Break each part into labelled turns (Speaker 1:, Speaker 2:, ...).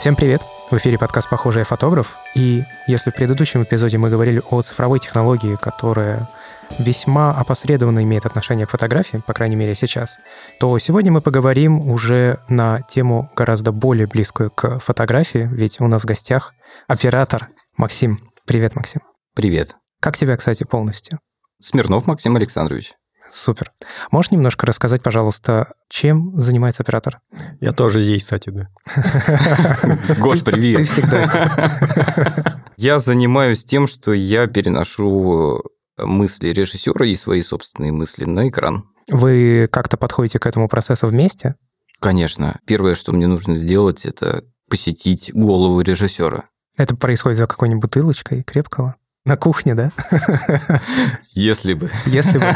Speaker 1: Всем привет! В эфире подкаст «Похожий фотограф». И если в предыдущем эпизоде мы говорили о цифровой технологии, которая весьма опосредованно имеет отношение к фотографии, по крайней мере сейчас, то сегодня мы поговорим уже на тему гораздо более близкую к фотографии, ведь у нас в гостях оператор Максим. Привет, Максим.
Speaker 2: Привет.
Speaker 1: Как тебя, кстати, полностью?
Speaker 2: Смирнов Максим Александрович.
Speaker 1: Супер. Можешь немножко рассказать, пожалуйста, чем занимается оператор?
Speaker 3: Я тоже здесь, кстати, да.
Speaker 2: Гош, привет.
Speaker 1: Ты всегда
Speaker 2: Я занимаюсь тем, что я переношу мысли режиссера и свои собственные мысли на экран.
Speaker 1: Вы как-то подходите к этому процессу вместе?
Speaker 2: Конечно. Первое, что мне нужно сделать, это посетить голову режиссера.
Speaker 1: Это происходит за какой-нибудь бутылочкой крепкого? На кухне, да?
Speaker 2: Если бы.
Speaker 1: Если бы.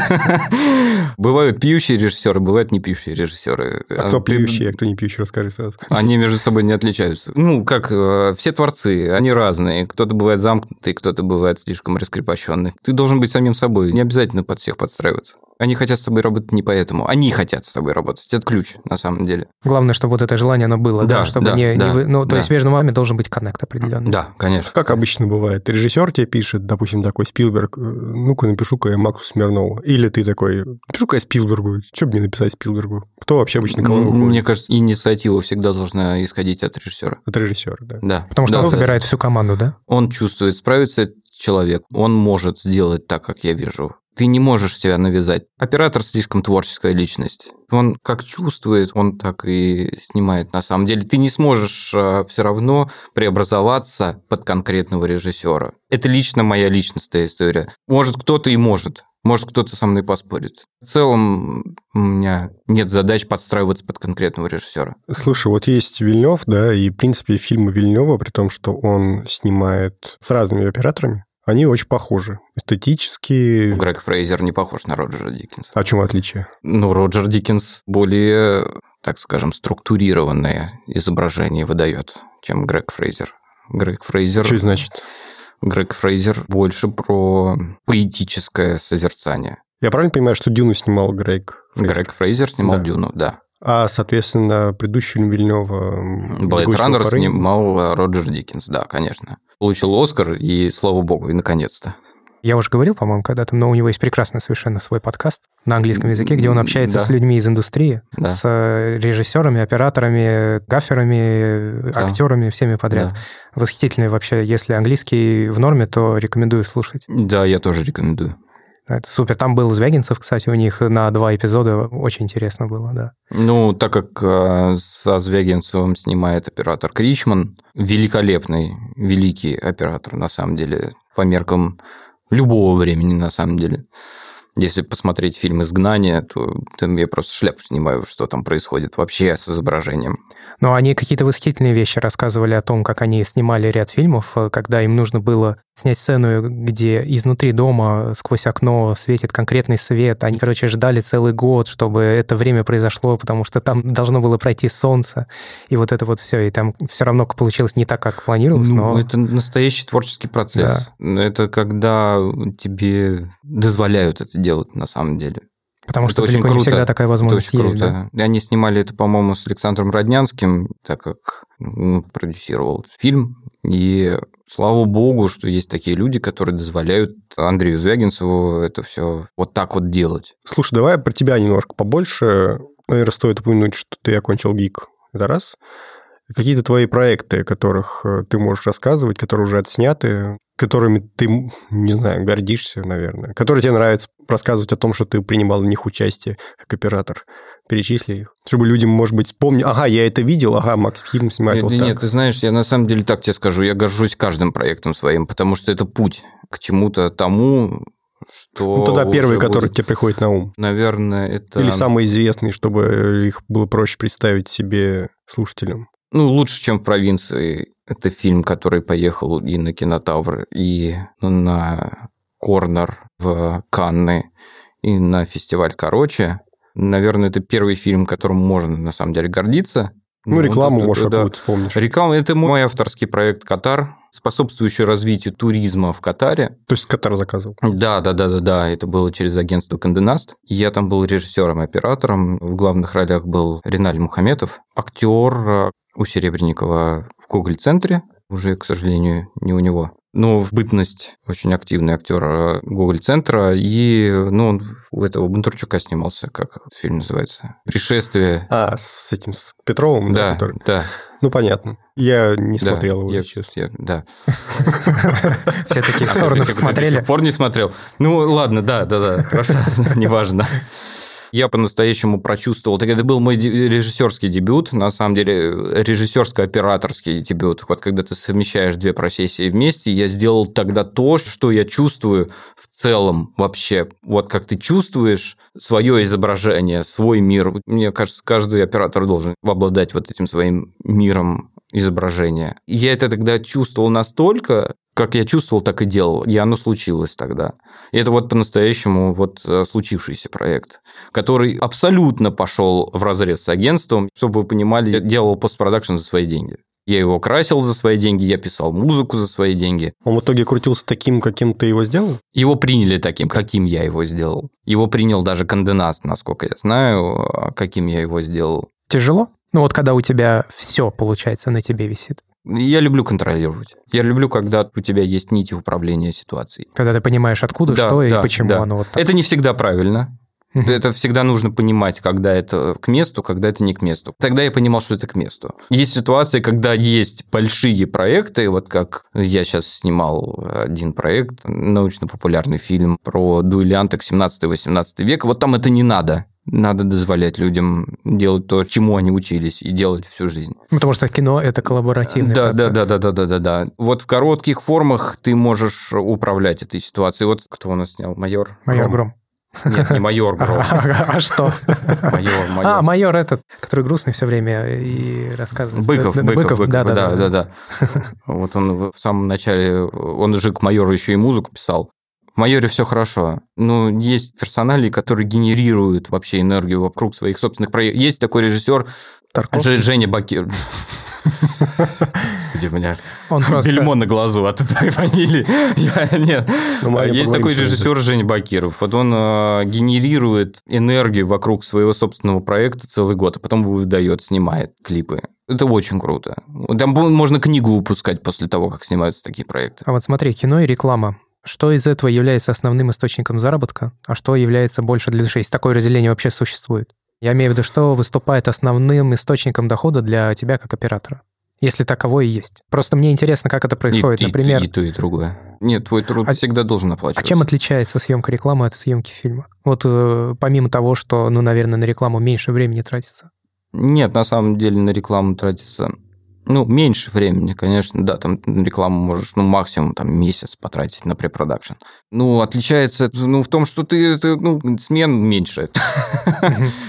Speaker 2: Бывают пьющие режиссеры, бывают не пьющие режиссеры.
Speaker 3: А кто пьющий, а кто не пьющий, расскажи сразу.
Speaker 2: Они между собой не отличаются. Ну, как э, все творцы, они разные. Кто-то бывает замкнутый, кто-то бывает слишком раскрепощенный. Ты должен быть самим собой, не обязательно под всех подстраиваться. Они хотят с тобой работать не поэтому. Они хотят с тобой работать. Это ключ, на самом деле.
Speaker 1: Главное, чтобы вот это желание, оно было, да,
Speaker 2: Да,
Speaker 1: чтобы
Speaker 2: да,
Speaker 1: не,
Speaker 2: да,
Speaker 1: не вы- Ну, то
Speaker 2: да.
Speaker 1: есть между вами должен быть коннект определенный.
Speaker 2: Да, конечно.
Speaker 3: Как обычно бывает, режиссер тебе пишет, допустим, такой Спилберг, э, ну-ка напишу-ка я Максу Смирнову. Или ты такой, напишу-ка я Спилбергу. Что мне написать Спилбергу? Кто вообще обычно кого выходит?
Speaker 2: Мне кажется, инициатива всегда должна исходить от режиссера.
Speaker 3: От режиссера, да.
Speaker 2: Да.
Speaker 1: Потому что
Speaker 2: Да,
Speaker 1: он
Speaker 2: да.
Speaker 1: собирает всю команду, да?
Speaker 2: Он чувствует, справится этот человек, он может сделать так, как я вижу. Ты не можешь себя навязать. Оператор слишком творческая личность. Он как чувствует, он так и снимает на самом деле. Ты не сможешь все равно преобразоваться под конкретного режиссера. Это лично моя личностная история. Может, кто-то и может. Может, кто-то со мной поспорит. В целом, у меня нет задач подстраиваться под конкретного режиссера.
Speaker 3: Слушай, вот есть Вильнев, да, и, в принципе, фильмы Вильнева, при том, что он снимает с разными операторами, они очень похожи. Эстетически...
Speaker 2: Грег Фрейзер не похож на Роджера Диккенса.
Speaker 3: А в чем отличие?
Speaker 2: Ну, Роджер Диккенс более, так скажем, структурированное изображение выдает, чем Грег Фрейзер. Грег Фрейзер...
Speaker 3: Что значит?
Speaker 2: Грег Фрейзер больше про поэтическое созерцание.
Speaker 3: Я правильно понимаю, что Дюну снимал Грег?
Speaker 2: Грег Фрейзер снимал
Speaker 3: Да.
Speaker 2: Дюну, да.
Speaker 3: А, соответственно, предыдущий фильм Вильнева...
Speaker 2: Блэйд
Speaker 3: «Бегущего
Speaker 2: Раннер
Speaker 3: по Рейну».
Speaker 2: снимал э, Роджер Диккенс, да, конечно. Получил Оскар, и слава богу, и наконец-то.
Speaker 1: Я уже говорил, по-моему, когда-то, но у него есть прекрасный совершенно свой подкаст на английском языке, где он общается
Speaker 2: Да.
Speaker 1: с людьми из индустрии,
Speaker 2: Да.
Speaker 1: с э, режиссерами, операторами, гаферами,
Speaker 2: Да.
Speaker 1: актерами, всеми подряд.
Speaker 2: Да.
Speaker 1: Восхитительный вообще. Если английский в норме, то рекомендую слушать.
Speaker 2: Да, я тоже рекомендую.
Speaker 1: Это супер. Там был Звягинцев, кстати, у них на два эпизода. Очень интересно было, да.
Speaker 2: Ну, так как э, со Звягинцевым снимает оператор Кричман, великолепный, великий оператор, на самом деле, по меркам любого времени, на самом деле. Если посмотреть фильм «Изгнание», то там я просто шляпу снимаю, что там происходит вообще с изображением.
Speaker 1: Но они какие-то восхитительные вещи рассказывали о том, как они снимали ряд фильмов, э, когда им нужно было снять сцену, где изнутри дома сквозь окно светит конкретный свет. Они, короче, ждали целый год, чтобы это время произошло, потому что там должно было пройти солнце, и вот это вот все. И там все равно получилось не так, как планировалось,
Speaker 2: Ну,
Speaker 1: но...
Speaker 2: это настоящий творческий процесс. Это когда тебе дозволяют это делать на самом деле.
Speaker 1: Потому
Speaker 2: это
Speaker 1: что
Speaker 2: очень
Speaker 1: далеко не
Speaker 2: круто.
Speaker 1: всегда такая
Speaker 2: Это
Speaker 1: возможность
Speaker 2: очень
Speaker 1: есть.
Speaker 2: круто.
Speaker 1: да.
Speaker 2: И Они снимали это, по-моему, с Александром Роднянским, так как он продюсировал фильм. И слава богу, что есть такие люди, которые дозволяют Андрею Звягинцеву это все вот так вот делать.
Speaker 3: Слушай, давай про тебя немножко побольше. Наверное, стоит упомянуть, что ты окончил ГИК. Это раз. Какие-то твои проекты, о которых э, ты можешь рассказывать, которые уже отсняты, которыми ты, не знаю, гордишься, наверное, которые тебе нравится рассказывать о том, что ты принимал в них участие как оператор. Перечисли их. Чтобы людям, может быть, вспомнили, ага, я это видел, ага, Макс фильм снимает
Speaker 2: нет,
Speaker 3: вот так.
Speaker 2: нет, ты знаешь, я на самом деле так тебе скажу, я горжусь каждым проектом своим, потому что это путь к чему-то тому, что...
Speaker 3: Ну, тогда первый,
Speaker 2: уже
Speaker 3: который
Speaker 2: будет.
Speaker 3: тебе приходит на ум.
Speaker 2: Наверное, это...
Speaker 3: Или самый известный, чтобы их было проще представить себе слушателям.
Speaker 2: Ну, лучше, чем в провинции. Это фильм, который поехал и на Кинотавр, и на Корнер в Канны, и на фестиваль Короче. Наверное, это первый фильм, которым можно на самом деле гордиться.
Speaker 3: Ну, рекламу,
Speaker 2: тут-
Speaker 3: может,
Speaker 2: да.
Speaker 3: какую-то вспомнишь.
Speaker 2: Реклама – это мой авторский проект «Катар», способствующий развитию туризма в Катаре.
Speaker 3: То есть Катар заказывал.
Speaker 2: Да, да, да, да, да. Это было через агентство Канденаст. Я там был режиссером, оператором. В главных ролях был Риналь Мухаметов, актер. У Серебренникова в Google-центре, уже, к сожалению, не у него. Но в бытность очень активный актер Google центра и, ну, он у этого Бондарчука снимался, как этот фильм называется? «Пришествие».
Speaker 3: А, с этим, с Петровым,
Speaker 2: да?
Speaker 3: Да, который...
Speaker 2: да.
Speaker 3: Ну, понятно. Я не
Speaker 2: Да,
Speaker 3: смотрел его,
Speaker 2: я-
Speaker 3: честно.
Speaker 2: я- да.
Speaker 1: Все такие
Speaker 2: до
Speaker 1: посмотрели.
Speaker 2: сих пор не смотрел? Ну, ладно, да, да, да, хорошо, неважно. Я по-настоящему прочувствовал. Так это был мой режиссерский дебют, на самом деле, режиссерско-операторский дебют. Вот когда ты совмещаешь две профессии вместе, я сделал тогда то, что я чувствую в целом вообще. Вот как ты чувствуешь свое изображение, свой мир. Мне кажется, каждый оператор должен обладать вот этим своим миром изображения. Я это тогда чувствовал настолько, как я чувствовал, так и делал. И оно случилось тогда. И это вот по-настоящему вот э, случившийся проект, который абсолютно пошел в разрез с агентством. Чтобы вы понимали, я делал постпродакшн за свои деньги. Я его красил за свои деньги, я писал музыку за свои деньги.
Speaker 3: Он в итоге крутился таким, каким ты его сделал?
Speaker 2: Его приняли таким, каким я его сделал. Его принял даже Канденас, насколько я знаю, а, каким я его сделал.
Speaker 1: Тяжело? Ну вот когда у тебя все, получается, на тебе висит.
Speaker 2: Я люблю контролировать. Я люблю, когда у тебя есть нити управления ситуацией.
Speaker 1: Когда ты понимаешь, откуда,
Speaker 2: Да,
Speaker 1: что и
Speaker 2: да,
Speaker 1: почему
Speaker 2: да.
Speaker 1: оно вот так.
Speaker 2: Это не всегда правильно. Это всегда нужно понимать, когда это к месту, когда это не к месту. Тогда я понимал, что это к месту. Есть ситуации, когда есть большие проекты, вот как я сейчас снимал один проект, научно-популярный фильм про дуэлянток 17-18 века, вот там это не надо. Надо дозволять людям делать то, чему они учились, и делать всю жизнь.
Speaker 1: Потому что кино — это коллаборативный
Speaker 2: Да, да,
Speaker 1: процесс.
Speaker 2: да, да, да, да, да, да. Вот в коротких формах ты можешь управлять этой ситуацией. Вот кто у нас снял? Майор?
Speaker 1: Майор
Speaker 2: Гром?
Speaker 1: Гром.
Speaker 2: Нет, не майор Гром.
Speaker 1: А что?
Speaker 2: Майор,
Speaker 1: А,
Speaker 2: майор.
Speaker 1: майор этот, который грустный все время и рассказывает.
Speaker 2: Быков,
Speaker 1: Да, да,
Speaker 2: Быков, Быков,
Speaker 1: да, да,
Speaker 2: да,
Speaker 1: да.
Speaker 2: да, да. Вот он в самом начале, он же к майору еще и музыку писал. В майоре все хорошо. Но есть персонали, которые генерируют вообще энергию вокруг своих собственных проектов. Есть такой режиссер
Speaker 3: Тарковский?
Speaker 2: Женя Бакир. Господи, у меня
Speaker 1: Он просто...
Speaker 2: бельмо на глазу от этой фамилии. Я- Нет.
Speaker 3: Ну,
Speaker 2: Есть такой режиссер Женя Бакиров. Вот он э, генерирует энергию вокруг своего собственного проекта целый год, а потом выдает, снимает клипы. Это очень круто. Там можно книгу выпускать после того, как снимаются такие проекты.
Speaker 1: А вот смотри, кино и реклама. Что из этого является основным источником заработка, а что является больше для души? Если такое разделение вообще существует. Я имею в виду, что выступает основным источником дохода для тебя как оператора. Если таково и есть. Просто мне интересно, как это происходит.
Speaker 2: И- и-
Speaker 1: Например,
Speaker 2: И, то, и другое. Нет, твой труд
Speaker 1: А-
Speaker 2: всегда должен
Speaker 1: а
Speaker 2: оплачиваться.
Speaker 1: чем отличается съемка рекламы от съемки фильма? Вот э, помимо того, что, ну, наверное, на рекламу меньше времени тратится.
Speaker 2: Нет, на самом деле на рекламу тратится ну, меньше времени, конечно, да, там рекламу можешь, ну, максимум там месяц потратить на препродакшн. Ну, отличается, ну, в том, что ты, ты, ну, смен меньше.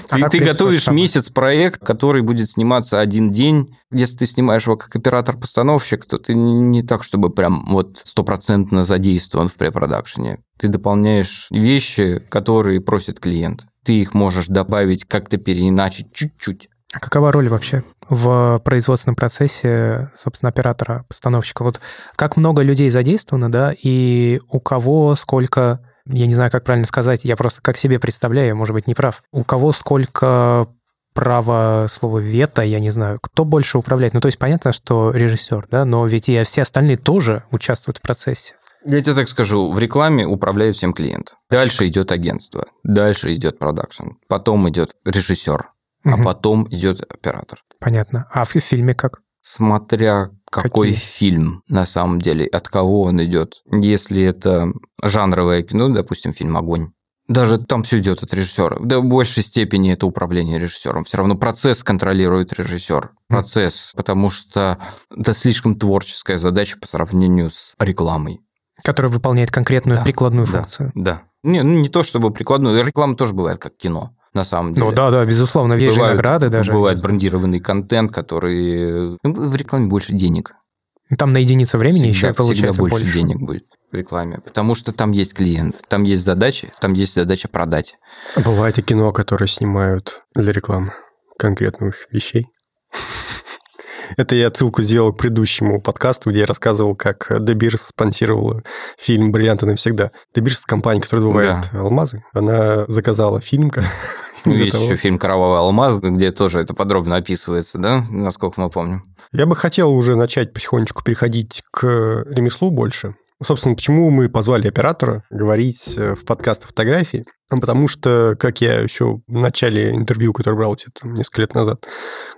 Speaker 1: А
Speaker 2: Ты, готовишь месяц проект, который будет сниматься один день. Если ты снимаешь его как оператор-постановщик, то ты не так, чтобы прям вот стопроцентно задействован в препродакшене. Ты дополняешь вещи, которые просит клиент. Ты их можешь добавить как-то переиначить чуть-чуть.
Speaker 1: А какова роль вообще в производственном процессе, собственно, оператора, постановщика? Вот как много людей задействовано, да, и у кого сколько, я не знаю, как правильно сказать, я просто как себе представляю, может быть, не прав, у кого сколько право слова вето, я не знаю, кто больше управляет. Ну, то есть понятно, что режиссер, да, но ведь и все остальные тоже участвуют в процессе.
Speaker 2: Я тебе так скажу, в рекламе управляет всем клиент. Дальше идет агентство, дальше идет продакшн, потом идет режиссер, а
Speaker 1: Мгм.
Speaker 2: потом идет оператор.
Speaker 1: Понятно. А в фильме как?
Speaker 2: Смотря какой
Speaker 1: Какие?
Speaker 2: фильм на самом деле, от кого он идет. Если это жанровое кино, допустим, фильм «Огонь», даже там все идет от режиссера. Да, в большей степени это управление режиссером. Все равно процесс контролирует режиссер. Процесс, потому что это слишком творческая задача по сравнению с рекламой.
Speaker 1: Который выполняет конкретную
Speaker 2: Да,
Speaker 1: прикладную
Speaker 2: да.
Speaker 1: функцию.
Speaker 2: Да. Не, ну, не то чтобы прикладную. Реклама тоже бывает как кино, на самом деле.
Speaker 1: Ну да, да, безусловно, есть же
Speaker 2: Бывают-
Speaker 1: награды даже.
Speaker 2: Бывает брендированный контент, который... ну, в рекламе больше денег.
Speaker 1: Там на единицу времени еще
Speaker 2: Всегда-
Speaker 1: получается
Speaker 2: всегда больше,
Speaker 1: больше.
Speaker 2: денег будет в рекламе, потому что там есть клиент, там есть задачи, там есть задача продать.
Speaker 3: Бывает и кино, которое снимают для рекламы конкретных вещей. Это я отсылку сделал к предыдущему подкасту, где я рассказывал, как Дебирс спонсировала фильм «Бриллианты навсегда». Дебирс – это компания, которая добывает алмазы. Она заказала фильм. как-
Speaker 2: Ну, есть еще фильм «Кровавый алмаз», где тоже это подробно описывается, да, насколько мы помним.
Speaker 3: Я бы хотел уже начать потихонечку переходить к ремеслу больше. Собственно, почему мы позвали оператора говорить э, в подкаст о фотографии? Ну, потому что, как я еще в начале интервью, которое брал тебе там, несколько лет назад,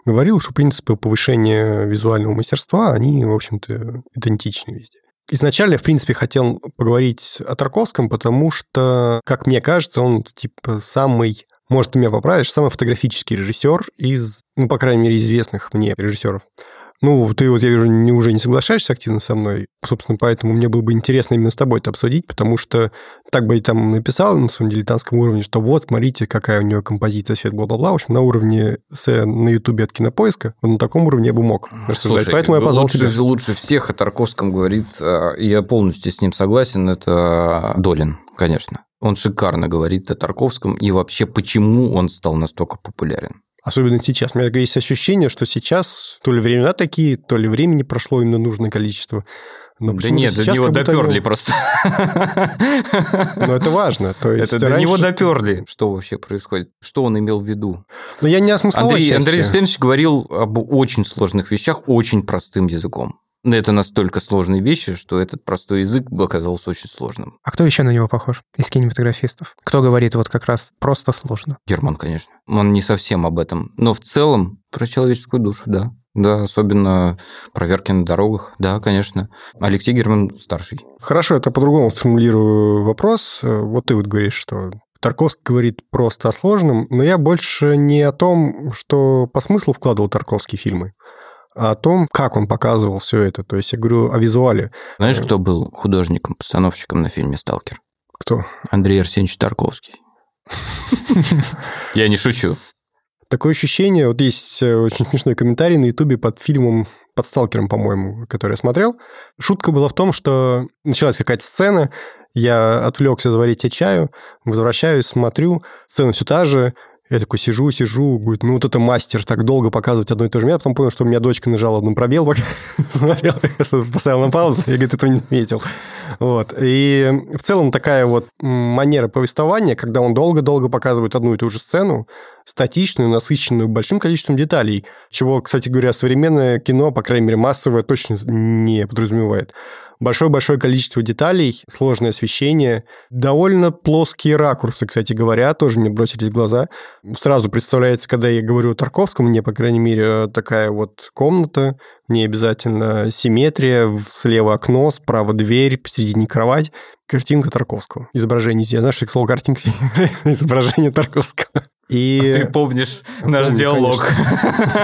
Speaker 3: говорил, что принципы повышения визуального мастерства, они, в общем-то, идентичны везде. Изначально я, в принципе, хотел поговорить о Тарковском, потому что, как мне кажется, он, типа, самый может, ты меня поправишь, самый фотографический режиссер из, ну, по крайней мере, известных мне режиссеров. Ну, ты вот, я вижу, не, уже не соглашаешься активно со мной. Собственно, поэтому мне было бы интересно именно с тобой это обсудить, потому что так бы я там написал на своем дилетантском уровне, что вот, смотрите, какая у него композиция, свет, бла-бла-бла. В общем, на уровне с, на Ютубе от кинопоиска, вот на таком уровне я бы мог рассуждать.
Speaker 2: Слушай,
Speaker 3: поэтому я позвал
Speaker 2: лучше,
Speaker 3: тебя.
Speaker 2: лучше всех о Тарковском говорит, э, и я полностью с ним согласен, это Долин, конечно. Он шикарно говорит о Тарковском и вообще, почему он стал настолько популярен.
Speaker 3: Особенно сейчас. У меня есть ощущение, что сейчас то ли времена такие, то ли времени прошло именно нужное количество. Но
Speaker 2: да нет, до него доперли
Speaker 3: оно-
Speaker 2: просто.
Speaker 3: Но это важно. То есть
Speaker 2: Это до
Speaker 3: раньше-
Speaker 2: него доперли. Что вообще происходит? Что он имел в виду?
Speaker 3: Но я не о смысловой
Speaker 2: Андрей,
Speaker 3: части.
Speaker 2: Андрей Александрович говорил об очень сложных вещах очень простым языком. Но Это настолько сложные вещи, что этот простой язык бы оказался очень сложным.
Speaker 1: А кто еще на него похож из кинематографистов? Кто говорит вот как раз просто сложно?
Speaker 2: Герман, конечно. Он не совсем об этом. Но в целом про человеческую душу, да. Да, особенно проверки на дорогах. Да, конечно. Алексей Герман старший.
Speaker 3: Хорошо, это по-другому сформулирую вопрос. Вот ты вот говоришь, что Тарковский говорит просто о сложном, но я больше не о том, что по смыслу вкладывал Тарковский фильмы, о том, как он показывал все это. То есть я говорю о визуале.
Speaker 2: Знаешь, кто был художником, постановщиком на фильме «Сталкер»?
Speaker 3: Кто?
Speaker 2: Андрей Арсеньевич Тарковский. Я не шучу.
Speaker 3: Такое ощущение, вот есть э, очень смешной комментарий на Ютубе под фильмом, под «Сталкером», по-моему, который я смотрел. Шутка была в том, что началась какая-то сцена, я отвлекся заварить себе чаю, возвращаюсь, смотрю, сцена все та же, я такой сижу, сижу, говорит, ну вот это мастер, так долго показывать одно и то же. Я потом понял, что у меня дочка нажала на пробел, пока смотрел, поставил на паузу, я, говорит, этого не заметил. Вот. И в целом такая вот манера повествования, когда он долго-долго показывает одну и ту же сцену, статичную, насыщенную большим количеством деталей, чего, кстати говоря, современное кино, по крайней мере, массовое, точно не подразумевает. Большое-большое количество деталей, сложное освещение, довольно плоские ракурсы, кстати говоря, тоже мне бросились в глаза. Сразу представляется, когда я говорю о Тарковском, мне, по крайней мере, такая вот комната, не обязательно симметрия, слева окно, справа дверь, посередине кровать, картинка Тарковского. Изображение здесь. Знаешь, что слово картинка? Изображение Тарковского. И...
Speaker 2: Ты помнишь наш
Speaker 3: Помню,
Speaker 2: диалог.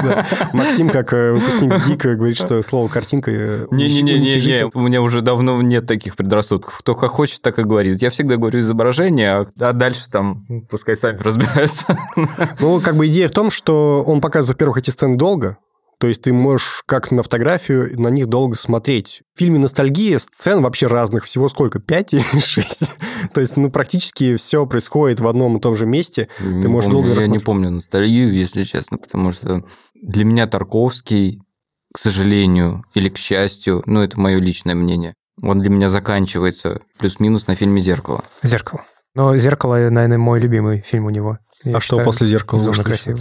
Speaker 3: Да. Максим, как э, выпускник ГИКа, говорит, что слово «картинка» э,
Speaker 2: Не-не-не, у меня уже давно нет таких предрассудков. Кто как хочет, так и говорит. Я всегда говорю изображение, а- а дальше там пускай сами разбираются.
Speaker 3: Ну, как бы идея в том, что он показывает, во-первых, эти сцены долго, то есть ты можешь, как на фотографию, на них долго смотреть. В фильме «Ностальгия» сцен вообще разных, всего сколько? Пять или шесть? То есть, ну, практически все происходит в одном и том же месте.
Speaker 2: Не
Speaker 3: можешь
Speaker 2: помню,
Speaker 3: долго
Speaker 2: Я не помню ностальгию, если честно, потому что для меня Тарковский, к сожалению, или к счастью, ну, это мое личное мнение, он для меня заканчивается плюс-минус на фильме «Зеркало».
Speaker 1: «Зеркало». Но «Зеркало», наверное, мой любимый фильм у него. Я
Speaker 3: а что
Speaker 1: считаю,
Speaker 3: после «Зеркала».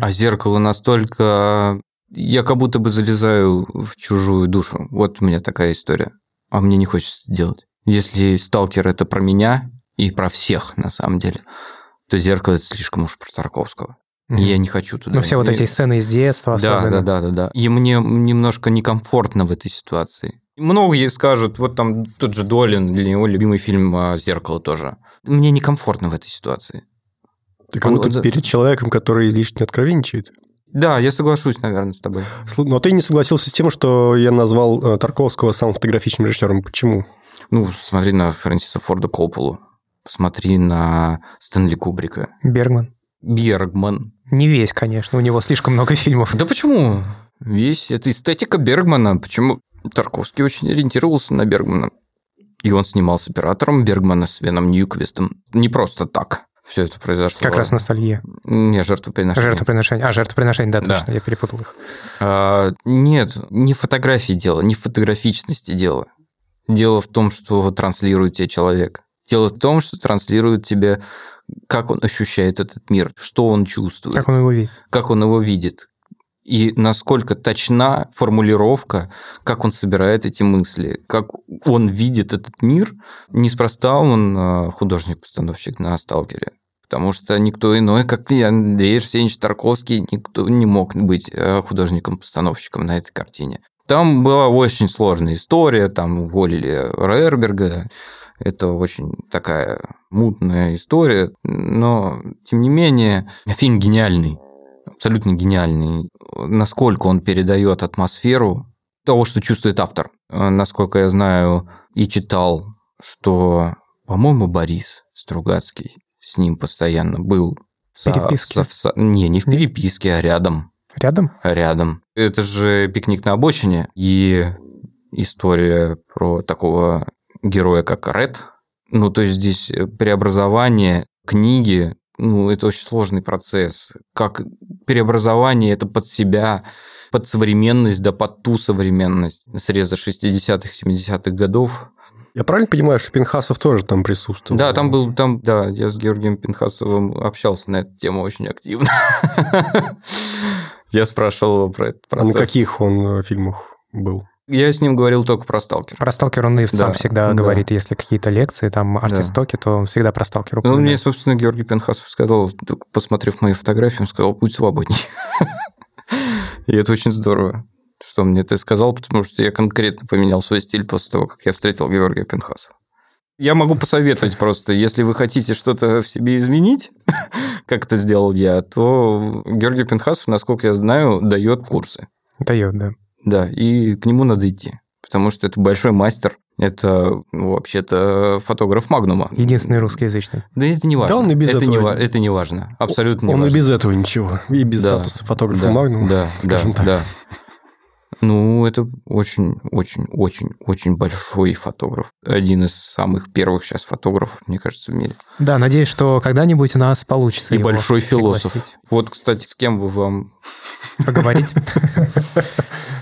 Speaker 2: А «Зеркало» настолько... Я как будто бы залезаю в чужую душу. Вот у меня такая история. А мне не хочется это делать. Если «Сталкер» — это про меня и про всех, на самом деле, то «Зеркало» — это слишком уж про Тарковского. И Я не хочу туда.
Speaker 1: Ну, все вот эти сцены из детства
Speaker 2: Да,
Speaker 1: особенно.
Speaker 2: да, да, да, да. И мне немножко некомфортно в этой ситуации. Многие скажут, вот там тот же Долин, для него любимый фильм а, «Зеркало» тоже. Мне некомфортно в этой ситуации.
Speaker 3: Ты как будто
Speaker 2: он-
Speaker 3: перед человеком, который излишне откровенничает.
Speaker 2: Да, я соглашусь, наверное, с тобой.
Speaker 3: Но ты не согласился с тем, что я назвал э, Тарковского самым фотографичным режиссером. Почему?
Speaker 2: Ну, смотри на Фрэнсиса Форда Копполу. Посмотри на Стэнли Кубрика.
Speaker 1: Бергман.
Speaker 2: Бергман.
Speaker 1: Не весь, конечно, у него слишком много фильмов.
Speaker 2: Да почему? Весь это эстетика Бергмана. Почему Тарковский очень ориентировался на Бергмана? И он снимал с оператором Бергмана с Веном Ньюквистом. Не просто так. Все это произошло.
Speaker 1: Как раз ностальгия.
Speaker 2: Не, жертвоприношение.
Speaker 1: Жертвоприношение. А, жертвоприношение, да,
Speaker 2: Да.
Speaker 1: точно, я перепутал их.
Speaker 2: А, нет, не фотографии дело, не фотографичности дело. Дело в том, что транслирует тебе человек. Дело в том, что транслирует тебе, как он ощущает этот мир, что он чувствует,
Speaker 1: Как он его видит.
Speaker 2: как он его видит. И насколько точна формулировка, как он собирает эти мысли, как он видит этот мир. Неспроста он э, художник-постановщик на «Сталкере». Потому что никто иной, как Андрей Арсеньевич Тарковский, никто не мог быть э, художником-постановщиком на этой картине. Там была очень сложная история, там уволили Рерберга, это очень такая мутная история, но, тем не менее, фильм гениальный, абсолютно гениальный. Насколько он передает атмосферу того, что чувствует автор. Насколько я знаю и читал, что, по-моему, Борис Стругацкий с ним постоянно был.
Speaker 1: В переписке?
Speaker 2: Со, со, не, не в переписке, а рядом.
Speaker 1: Рядом?
Speaker 2: Рядом. Это же пикник на обочине и история про такого героя, как Ред. Ну, то есть здесь преобразование книги, ну, это очень сложный процесс. Как преобразование это под себя, под современность, да под ту современность среза 60-х, 70-х годов.
Speaker 3: Я правильно понимаю, что Пинхасов тоже там присутствовал?
Speaker 2: Да, там был, там, да, я с Георгием Пинхасовым общался на эту тему очень активно. Я спрашивал его про этот процесс.
Speaker 3: А на каких он э, фильмах был?
Speaker 2: Я с ним говорил только про сталкер.
Speaker 1: Про сталкер он и сам да, всегда да. говорит, если какие-то лекции, там, арт-истоки, да. то он всегда про сталкер
Speaker 2: Ну, мне, собственно, Георгий Пенхасов сказал, посмотрев мои фотографии, он сказал, будь свободней. И это очень здорово, что мне ты сказал, потому что я конкретно поменял свой стиль после того, как я встретил Георгия Пенхасова. Я могу посоветовать просто, если вы хотите что-то в себе изменить, как это сделал я, то Георгий Пенхасов, насколько я знаю, дает курсы.
Speaker 1: Дает, да.
Speaker 2: Да, и к нему надо идти, потому что это большой мастер. Это ну, вообще-то фотограф Магнума.
Speaker 1: Единственный русскоязычный.
Speaker 2: Да это не важно.
Speaker 3: Да он и без
Speaker 2: это
Speaker 3: этого.
Speaker 2: Не, это не важно. Абсолютно не
Speaker 3: он
Speaker 2: важно.
Speaker 3: и без этого ничего. И без
Speaker 2: да.
Speaker 3: статуса фотографа
Speaker 2: да,
Speaker 3: Магнума,
Speaker 2: да,
Speaker 3: скажем
Speaker 2: да,
Speaker 3: так.
Speaker 2: Да. Ну, это очень-очень-очень-очень большой фотограф. Один из самых первых сейчас фотографов, мне кажется, в мире.
Speaker 1: Да, надеюсь, что когда-нибудь у нас получится
Speaker 2: И
Speaker 1: его
Speaker 2: большой философ.
Speaker 1: пригласить.
Speaker 2: Вот, кстати, с кем вы вам...
Speaker 1: Поговорить.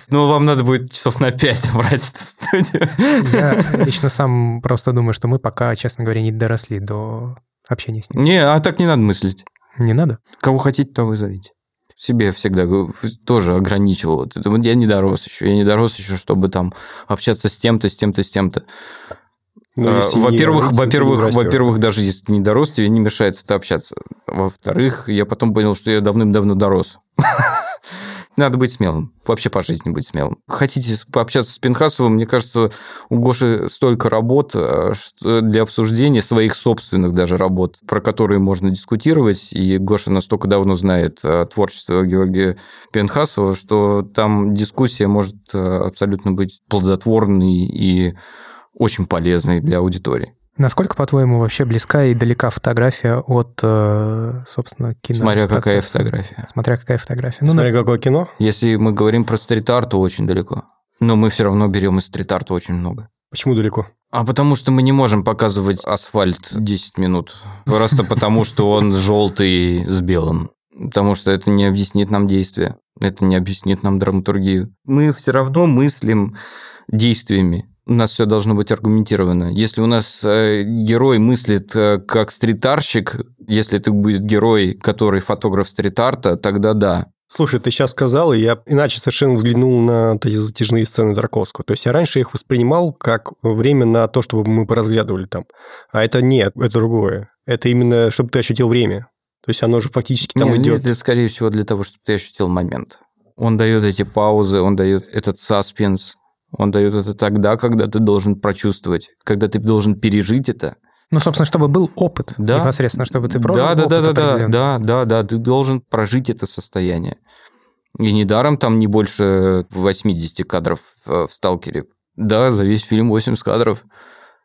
Speaker 2: Ну, вам надо будет часов на пять брать эту студию.
Speaker 1: Я лично сам просто думаю, что мы пока, честно говоря, не доросли до общения с ним.
Speaker 2: Не, а так не надо мыслить.
Speaker 1: Не надо?
Speaker 2: Кого хотите, того и зовите. Себе всегда тоже ограничивал. Я не дорос еще. Я не дорос еще, чтобы там общаться с тем-то, с тем-то, с тем-то. Во-первых,
Speaker 3: то не
Speaker 2: во-первых,
Speaker 3: растёшь.
Speaker 2: во-первых, даже если ты не дорос, тебе не мешает это общаться. Во-вторых, я потом понял, что я давным-давно дорос. Надо быть смелым. Вообще по жизни быть смелым. Хотите пообщаться с Пинхасовым, мне кажется, у Гоши столько работ что- для обсуждения своих собственных даже работ, про которые можно дискутировать. И Гоша настолько давно знает э, творчество Георгия Пинхасова, что там дискуссия может абсолютно быть плодотворной и очень полезной для аудитории.
Speaker 1: Насколько, по-твоему, вообще близка и далека фотография от, э, собственно, кино?
Speaker 2: Смотря какая
Speaker 1: процесса?
Speaker 2: фотография.
Speaker 1: Смотря какая фотография. Ну,
Speaker 3: Смотри, какое кино.
Speaker 2: Если мы говорим про стрит-арт, то очень далеко. Но мы все равно берем из стрит-арта очень много.
Speaker 3: Почему далеко?
Speaker 2: А потому что мы не можем показывать асфальт 10 минут. Просто потому, что он желтый с белым. Потому что это не объяснит нам действие. Это не объяснит нам драматургию. Мы все равно мыслим действиями. У нас все должно быть аргументировано. Если у нас э, герой мыслит э, как стритарщик, если это будет герой, который фотограф стрит-арта, тогда да.
Speaker 3: Слушай, ты сейчас сказал, и я иначе совершенно взглянул на эти затяжные сцены Тарковского. То есть я раньше их воспринимал как время на то, чтобы мы поразглядывали там. А это нет, это другое. Это именно, чтобы ты ощутил время. То есть оно же фактически там
Speaker 2: Не,
Speaker 3: идет.
Speaker 2: нет, это, скорее всего, для того, чтобы ты ощутил момент. Он дает эти паузы, он дает этот саспенс, он дает это тогда, когда ты должен прочувствовать, когда ты должен пережить это.
Speaker 1: Ну, собственно, чтобы был опыт
Speaker 2: Да.
Speaker 1: непосредственно, чтобы ты прожил
Speaker 2: да, да,
Speaker 1: опыт
Speaker 2: да, да, да, да, да, да, ты должен прожить это состояние. И недаром там не больше 80 кадров в «Сталкере». Да, за весь фильм 80 кадров.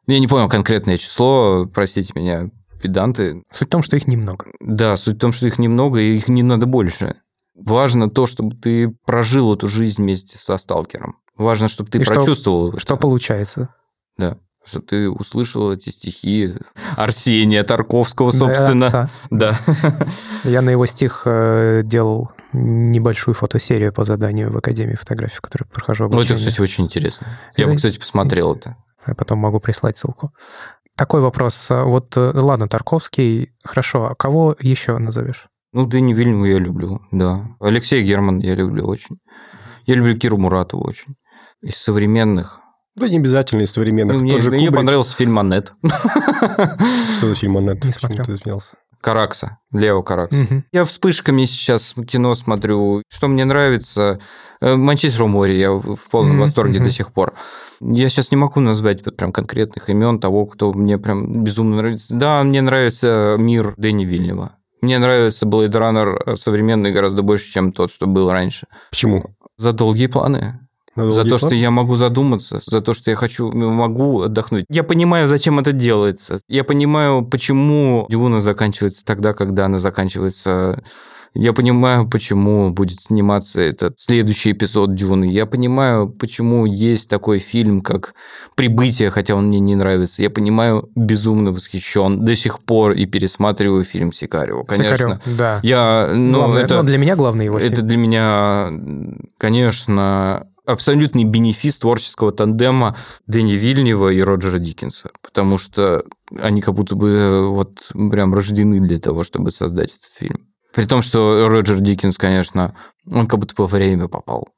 Speaker 2: Я не помню конкретное число, простите меня, педанты.
Speaker 1: Суть в том, что их немного.
Speaker 2: Да, суть в том, что их немного, и их не надо больше. Важно то, чтобы ты прожил эту жизнь вместе со сталкером. Важно, чтобы ты
Speaker 1: И что-
Speaker 2: прочувствовал это.
Speaker 1: Что получается?
Speaker 2: Да. Чтобы ты услышал эти стихи Арсения Тарковского,
Speaker 1: Да,
Speaker 2: собственно.
Speaker 1: отца.
Speaker 2: Да.
Speaker 1: Я на его стих э, делал небольшую фотосерию по заданию в Академии фотографии, в которой прохожу
Speaker 2: Ну, это,
Speaker 1: обучение.
Speaker 2: кстати, очень интересно. Я
Speaker 1: Это-
Speaker 2: бы, кстати, посмотрел это.
Speaker 1: Я потом могу прислать ссылку. Такой вопрос. Вот, э, ладно, Тарковский, хорошо, а кого еще назовешь?
Speaker 2: Ну, Дэни Вильнюва я люблю, да. Алексей Герман я люблю очень. Я люблю Киру Муратову очень. Из современных.
Speaker 3: Да не обязательно из современных.
Speaker 2: Мне,
Speaker 3: Тот же
Speaker 2: мне
Speaker 3: Кубрик.
Speaker 2: понравился фильм «Аннет».
Speaker 3: Что за фильм «Аннет»?
Speaker 1: Не
Speaker 3: Почему
Speaker 1: смотрел.
Speaker 3: ты изменялся?
Speaker 2: Каракса, Лео Каракса.
Speaker 1: Мгм.
Speaker 2: Я вспышками сейчас кино смотрю. Что мне нравится? Э, Манчестер у моря, я в полном
Speaker 1: Мгм,
Speaker 2: восторге
Speaker 1: мгм.
Speaker 2: до сих пор. Я сейчас не могу назвать прям конкретных имен того, кто мне прям безумно нравится. Да, мне нравится мир Дэни Вильнева. Мне нравится Blade Runner современный гораздо больше, чем тот, что был раньше.
Speaker 3: Почему?
Speaker 2: За долгие планы. За то, что я могу задуматься, за то, что я хочу, могу отдохнуть. Я понимаю, зачем это делается. Я понимаю, почему Дюна заканчивается тогда, когда она заканчивается. Я понимаю, почему будет сниматься этот следующий эпизод Дюны. Я понимаю, почему есть такой фильм, как «Прибытие», хотя он мне не нравится. Я понимаю, безумно восхищен до сих пор и пересматриваю фильм «Сикарио». Конечно.
Speaker 1: Сикарёв, да.
Speaker 2: Я, ну,
Speaker 1: Главное-
Speaker 2: это...
Speaker 1: ну, для меня главный его
Speaker 2: Это
Speaker 1: фильм.
Speaker 2: для меня, конечно, абсолютный бенефис творческого тандема Дэни Вильнева и Роджера Диккенса, потому что они как будто бы э, вот прям рождены для того, чтобы создать этот фильм. При том, что Роджер Диккенс, конечно, он как будто бы во время попал.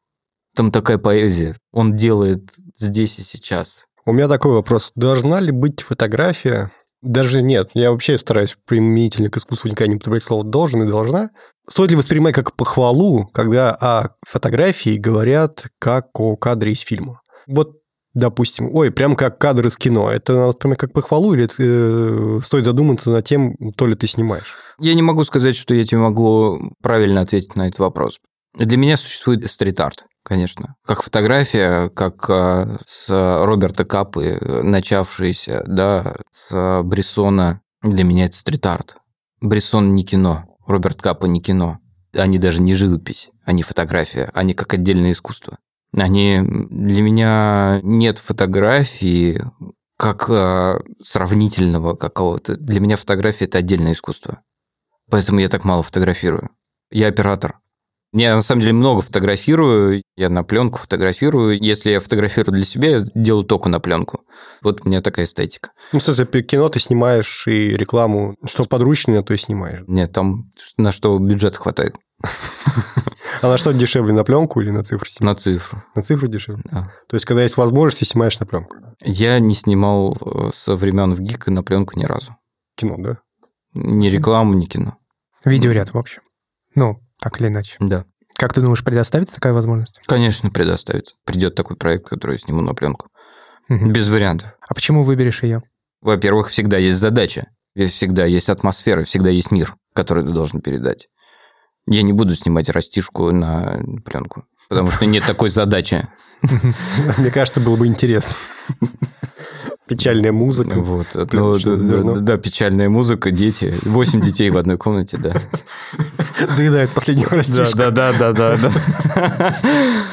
Speaker 2: Там такая поэзия. Он делает здесь и сейчас.
Speaker 3: У меня такой вопрос. Должна ли быть фотография? Даже нет. Я вообще стараюсь применительно к искусству никогда не употреблять слово «должен» и «должна». Стоит ли воспринимать как похвалу, когда о фотографии говорят как о кадре из фильма? Вот, допустим, ой, прям как кадр из кино. Это надо как похвалу или э, стоит задуматься над тем, то ли ты снимаешь?
Speaker 2: Я не могу сказать, что я тебе могу правильно ответить на этот вопрос. Для меня существует стрит-арт, конечно. Как фотография, как э, с Роберта Капы, э, начавшаяся, да, с Брессона. Для меня это стрит-арт. Брессон не кино, Роберт Капа не кино. Они даже не живопись, они фотография, они как отдельное искусство. Они для меня нет фотографии как э, сравнительного какого-то. Для меня фотография это отдельное искусство. Поэтому я так мало фотографирую. Я оператор. Я на самом деле много фотографирую, я на пленку фотографирую. Если я фотографирую для себя, я делаю только на пленку. Вот у меня такая эстетика.
Speaker 3: Ну, кстати, кино ты снимаешь и рекламу, что подручное, то и снимаешь.
Speaker 2: Нет, там на что бюджет хватает.
Speaker 3: А на что дешевле, на пленку или на цифру снимать?
Speaker 2: На цифру.
Speaker 3: На цифру дешевле?
Speaker 2: да.
Speaker 3: То есть, когда есть возможность, ты снимаешь на пленку.
Speaker 2: Я не снимал э, со времен в ГИК на пленку ни разу.
Speaker 3: Кино, да?
Speaker 2: Ни рекламу, ни кино.
Speaker 1: Видеоряд, в общем. Ну, так или иначе.
Speaker 2: Да.
Speaker 1: Как ты думаешь, предоставится такая возможность?
Speaker 2: Конечно, предоставит. Придет такой проект, который я сниму на пленку.
Speaker 1: Мгм.
Speaker 2: Без вариантов.
Speaker 1: А почему выберешь ее?
Speaker 2: Во-первых, всегда есть задача, всегда есть атмосфера, всегда есть мир, который ты должен передать. Я не буду снимать растишку на пленку, потому что нет такой задачи.
Speaker 3: Мне кажется, было бы интересно. Печальная музыка.
Speaker 2: Вот. Ну, да, да, да, печальная музыка, дети. Восемь детей в одной комнате, да.
Speaker 3: Доедает последнего растишка.
Speaker 2: да, да, да, да.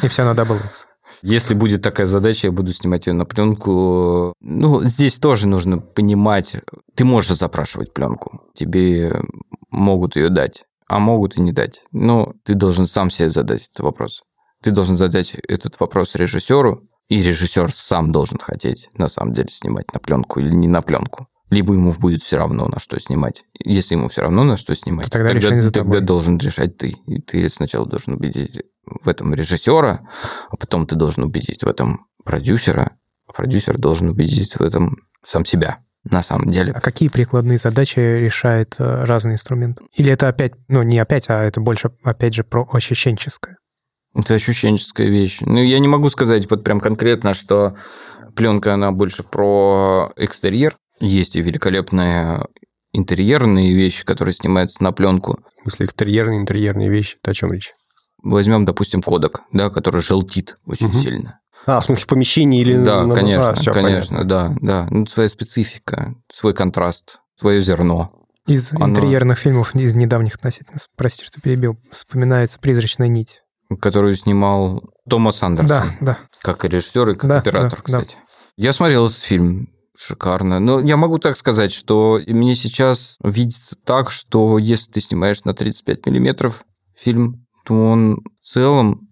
Speaker 1: И все на Double X.
Speaker 2: Если будет такая задача, я буду снимать ее на пленку. Ну, здесь тоже нужно понимать, ты можешь запрашивать пленку, тебе могут ее дать, а могут и не дать. Но ты должен сам себе задать этот вопрос. Ты должен задать этот вопрос режиссеру, и режиссер сам должен хотеть на самом деле снимать на пленку или не на пленку. Либо ему будет все равно, на что снимать. Если ему все равно, на что снимать,
Speaker 1: То тогда решение за
Speaker 2: тогда
Speaker 1: тобой.
Speaker 2: должен решать ты. И ты сначала должен убедить в этом режиссера, а потом ты должен убедить в этом продюсера, а продюсер должен убедить в этом сам себя на самом деле.
Speaker 1: А какие прикладные задачи решает э, разный инструмент? Или это опять, ну не опять, а это больше, опять же, про ощущенческое?
Speaker 2: Это ощущенческая вещь. Ну, я не могу сказать вот прям конкретно, что пленка, она больше про экстерьер. Есть и великолепные интерьерные вещи, которые снимаются на пленку.
Speaker 3: В смысле, экстерьерные, интерьерные вещи. Это о чем речь?
Speaker 2: Возьмем, допустим, кодек, да, который желтит очень
Speaker 3: Мгм.
Speaker 2: сильно.
Speaker 3: А, в смысле, в помещении или...
Speaker 2: Да,
Speaker 3: на-
Speaker 2: конечно,
Speaker 3: а, всё,
Speaker 2: конечно,
Speaker 3: понятно.
Speaker 2: да, да. Ну, своя специфика, свой контраст, свое зерно.
Speaker 1: Из
Speaker 2: Оно-
Speaker 1: интерьерных фильмов, из недавних относительно, прости, что перебил, вспоминается «Призрачная нить».
Speaker 2: Которую снимал Томас Андерсон.
Speaker 1: Да, да.
Speaker 2: Как и режиссер, и как
Speaker 1: Да,
Speaker 2: оператор,
Speaker 1: да, да.
Speaker 2: кстати. Я смотрел этот фильм. Шикарно. Но я могу так сказать, что мне сейчас видится так, что если ты снимаешь на 35 миллиметров фильм, то он в целом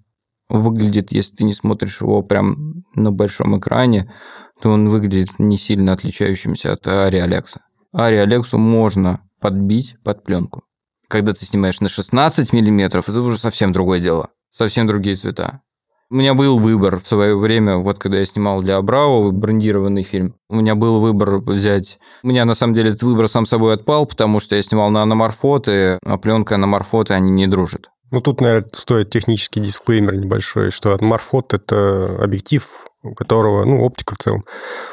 Speaker 2: выглядит, если ты не смотришь его прям на большом экране, то он выглядит не сильно отличающимся от Ари Алекса. Ари Алексу можно подбить под пленку. Когда ты снимаешь на 16 миллиметров, это уже совсем другое дело. Совсем другие цвета. У меня был выбор в свое время, вот когда я снимал для Абрау брендированный фильм, у меня был выбор взять... У меня, на самом деле, этот выбор сам собой отпал, потому что я снимал на аноморфоты, а пленка аноморфоты, они не дружат.
Speaker 3: Ну, тут, наверное, стоит технический дисклеймер небольшой, что аноморфот – это объектив, у которого, ну, оптика в целом,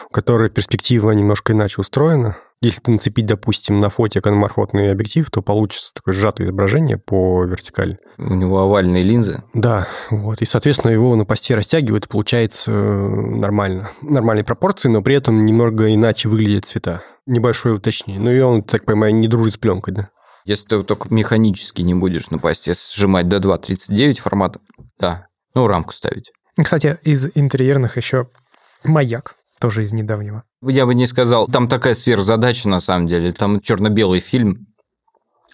Speaker 3: у которой перспектива немножко иначе устроена. Если ты нацепить, допустим, на фотик аноморфотный объектив, то получится такое сжатое изображение по вертикали.
Speaker 2: У него овальные линзы.
Speaker 3: Да, вот. И, соответственно, его на посте растягивают, и получается э, нормально. Нормальные пропорции, но при этом немного иначе выглядят цвета. Небольшое уточнение. Ну и он, так понимаю, не дружит с пленкой, да?
Speaker 2: Если ты только механически не будешь на посте сжимать до 2.39 формата, да. Ну, рамку ставить.
Speaker 1: Кстати, из интерьерных еще маяк, тоже из недавнего.
Speaker 2: Я бы не сказал, там такая сверхзадача на самом деле. Там черно-белый фильм.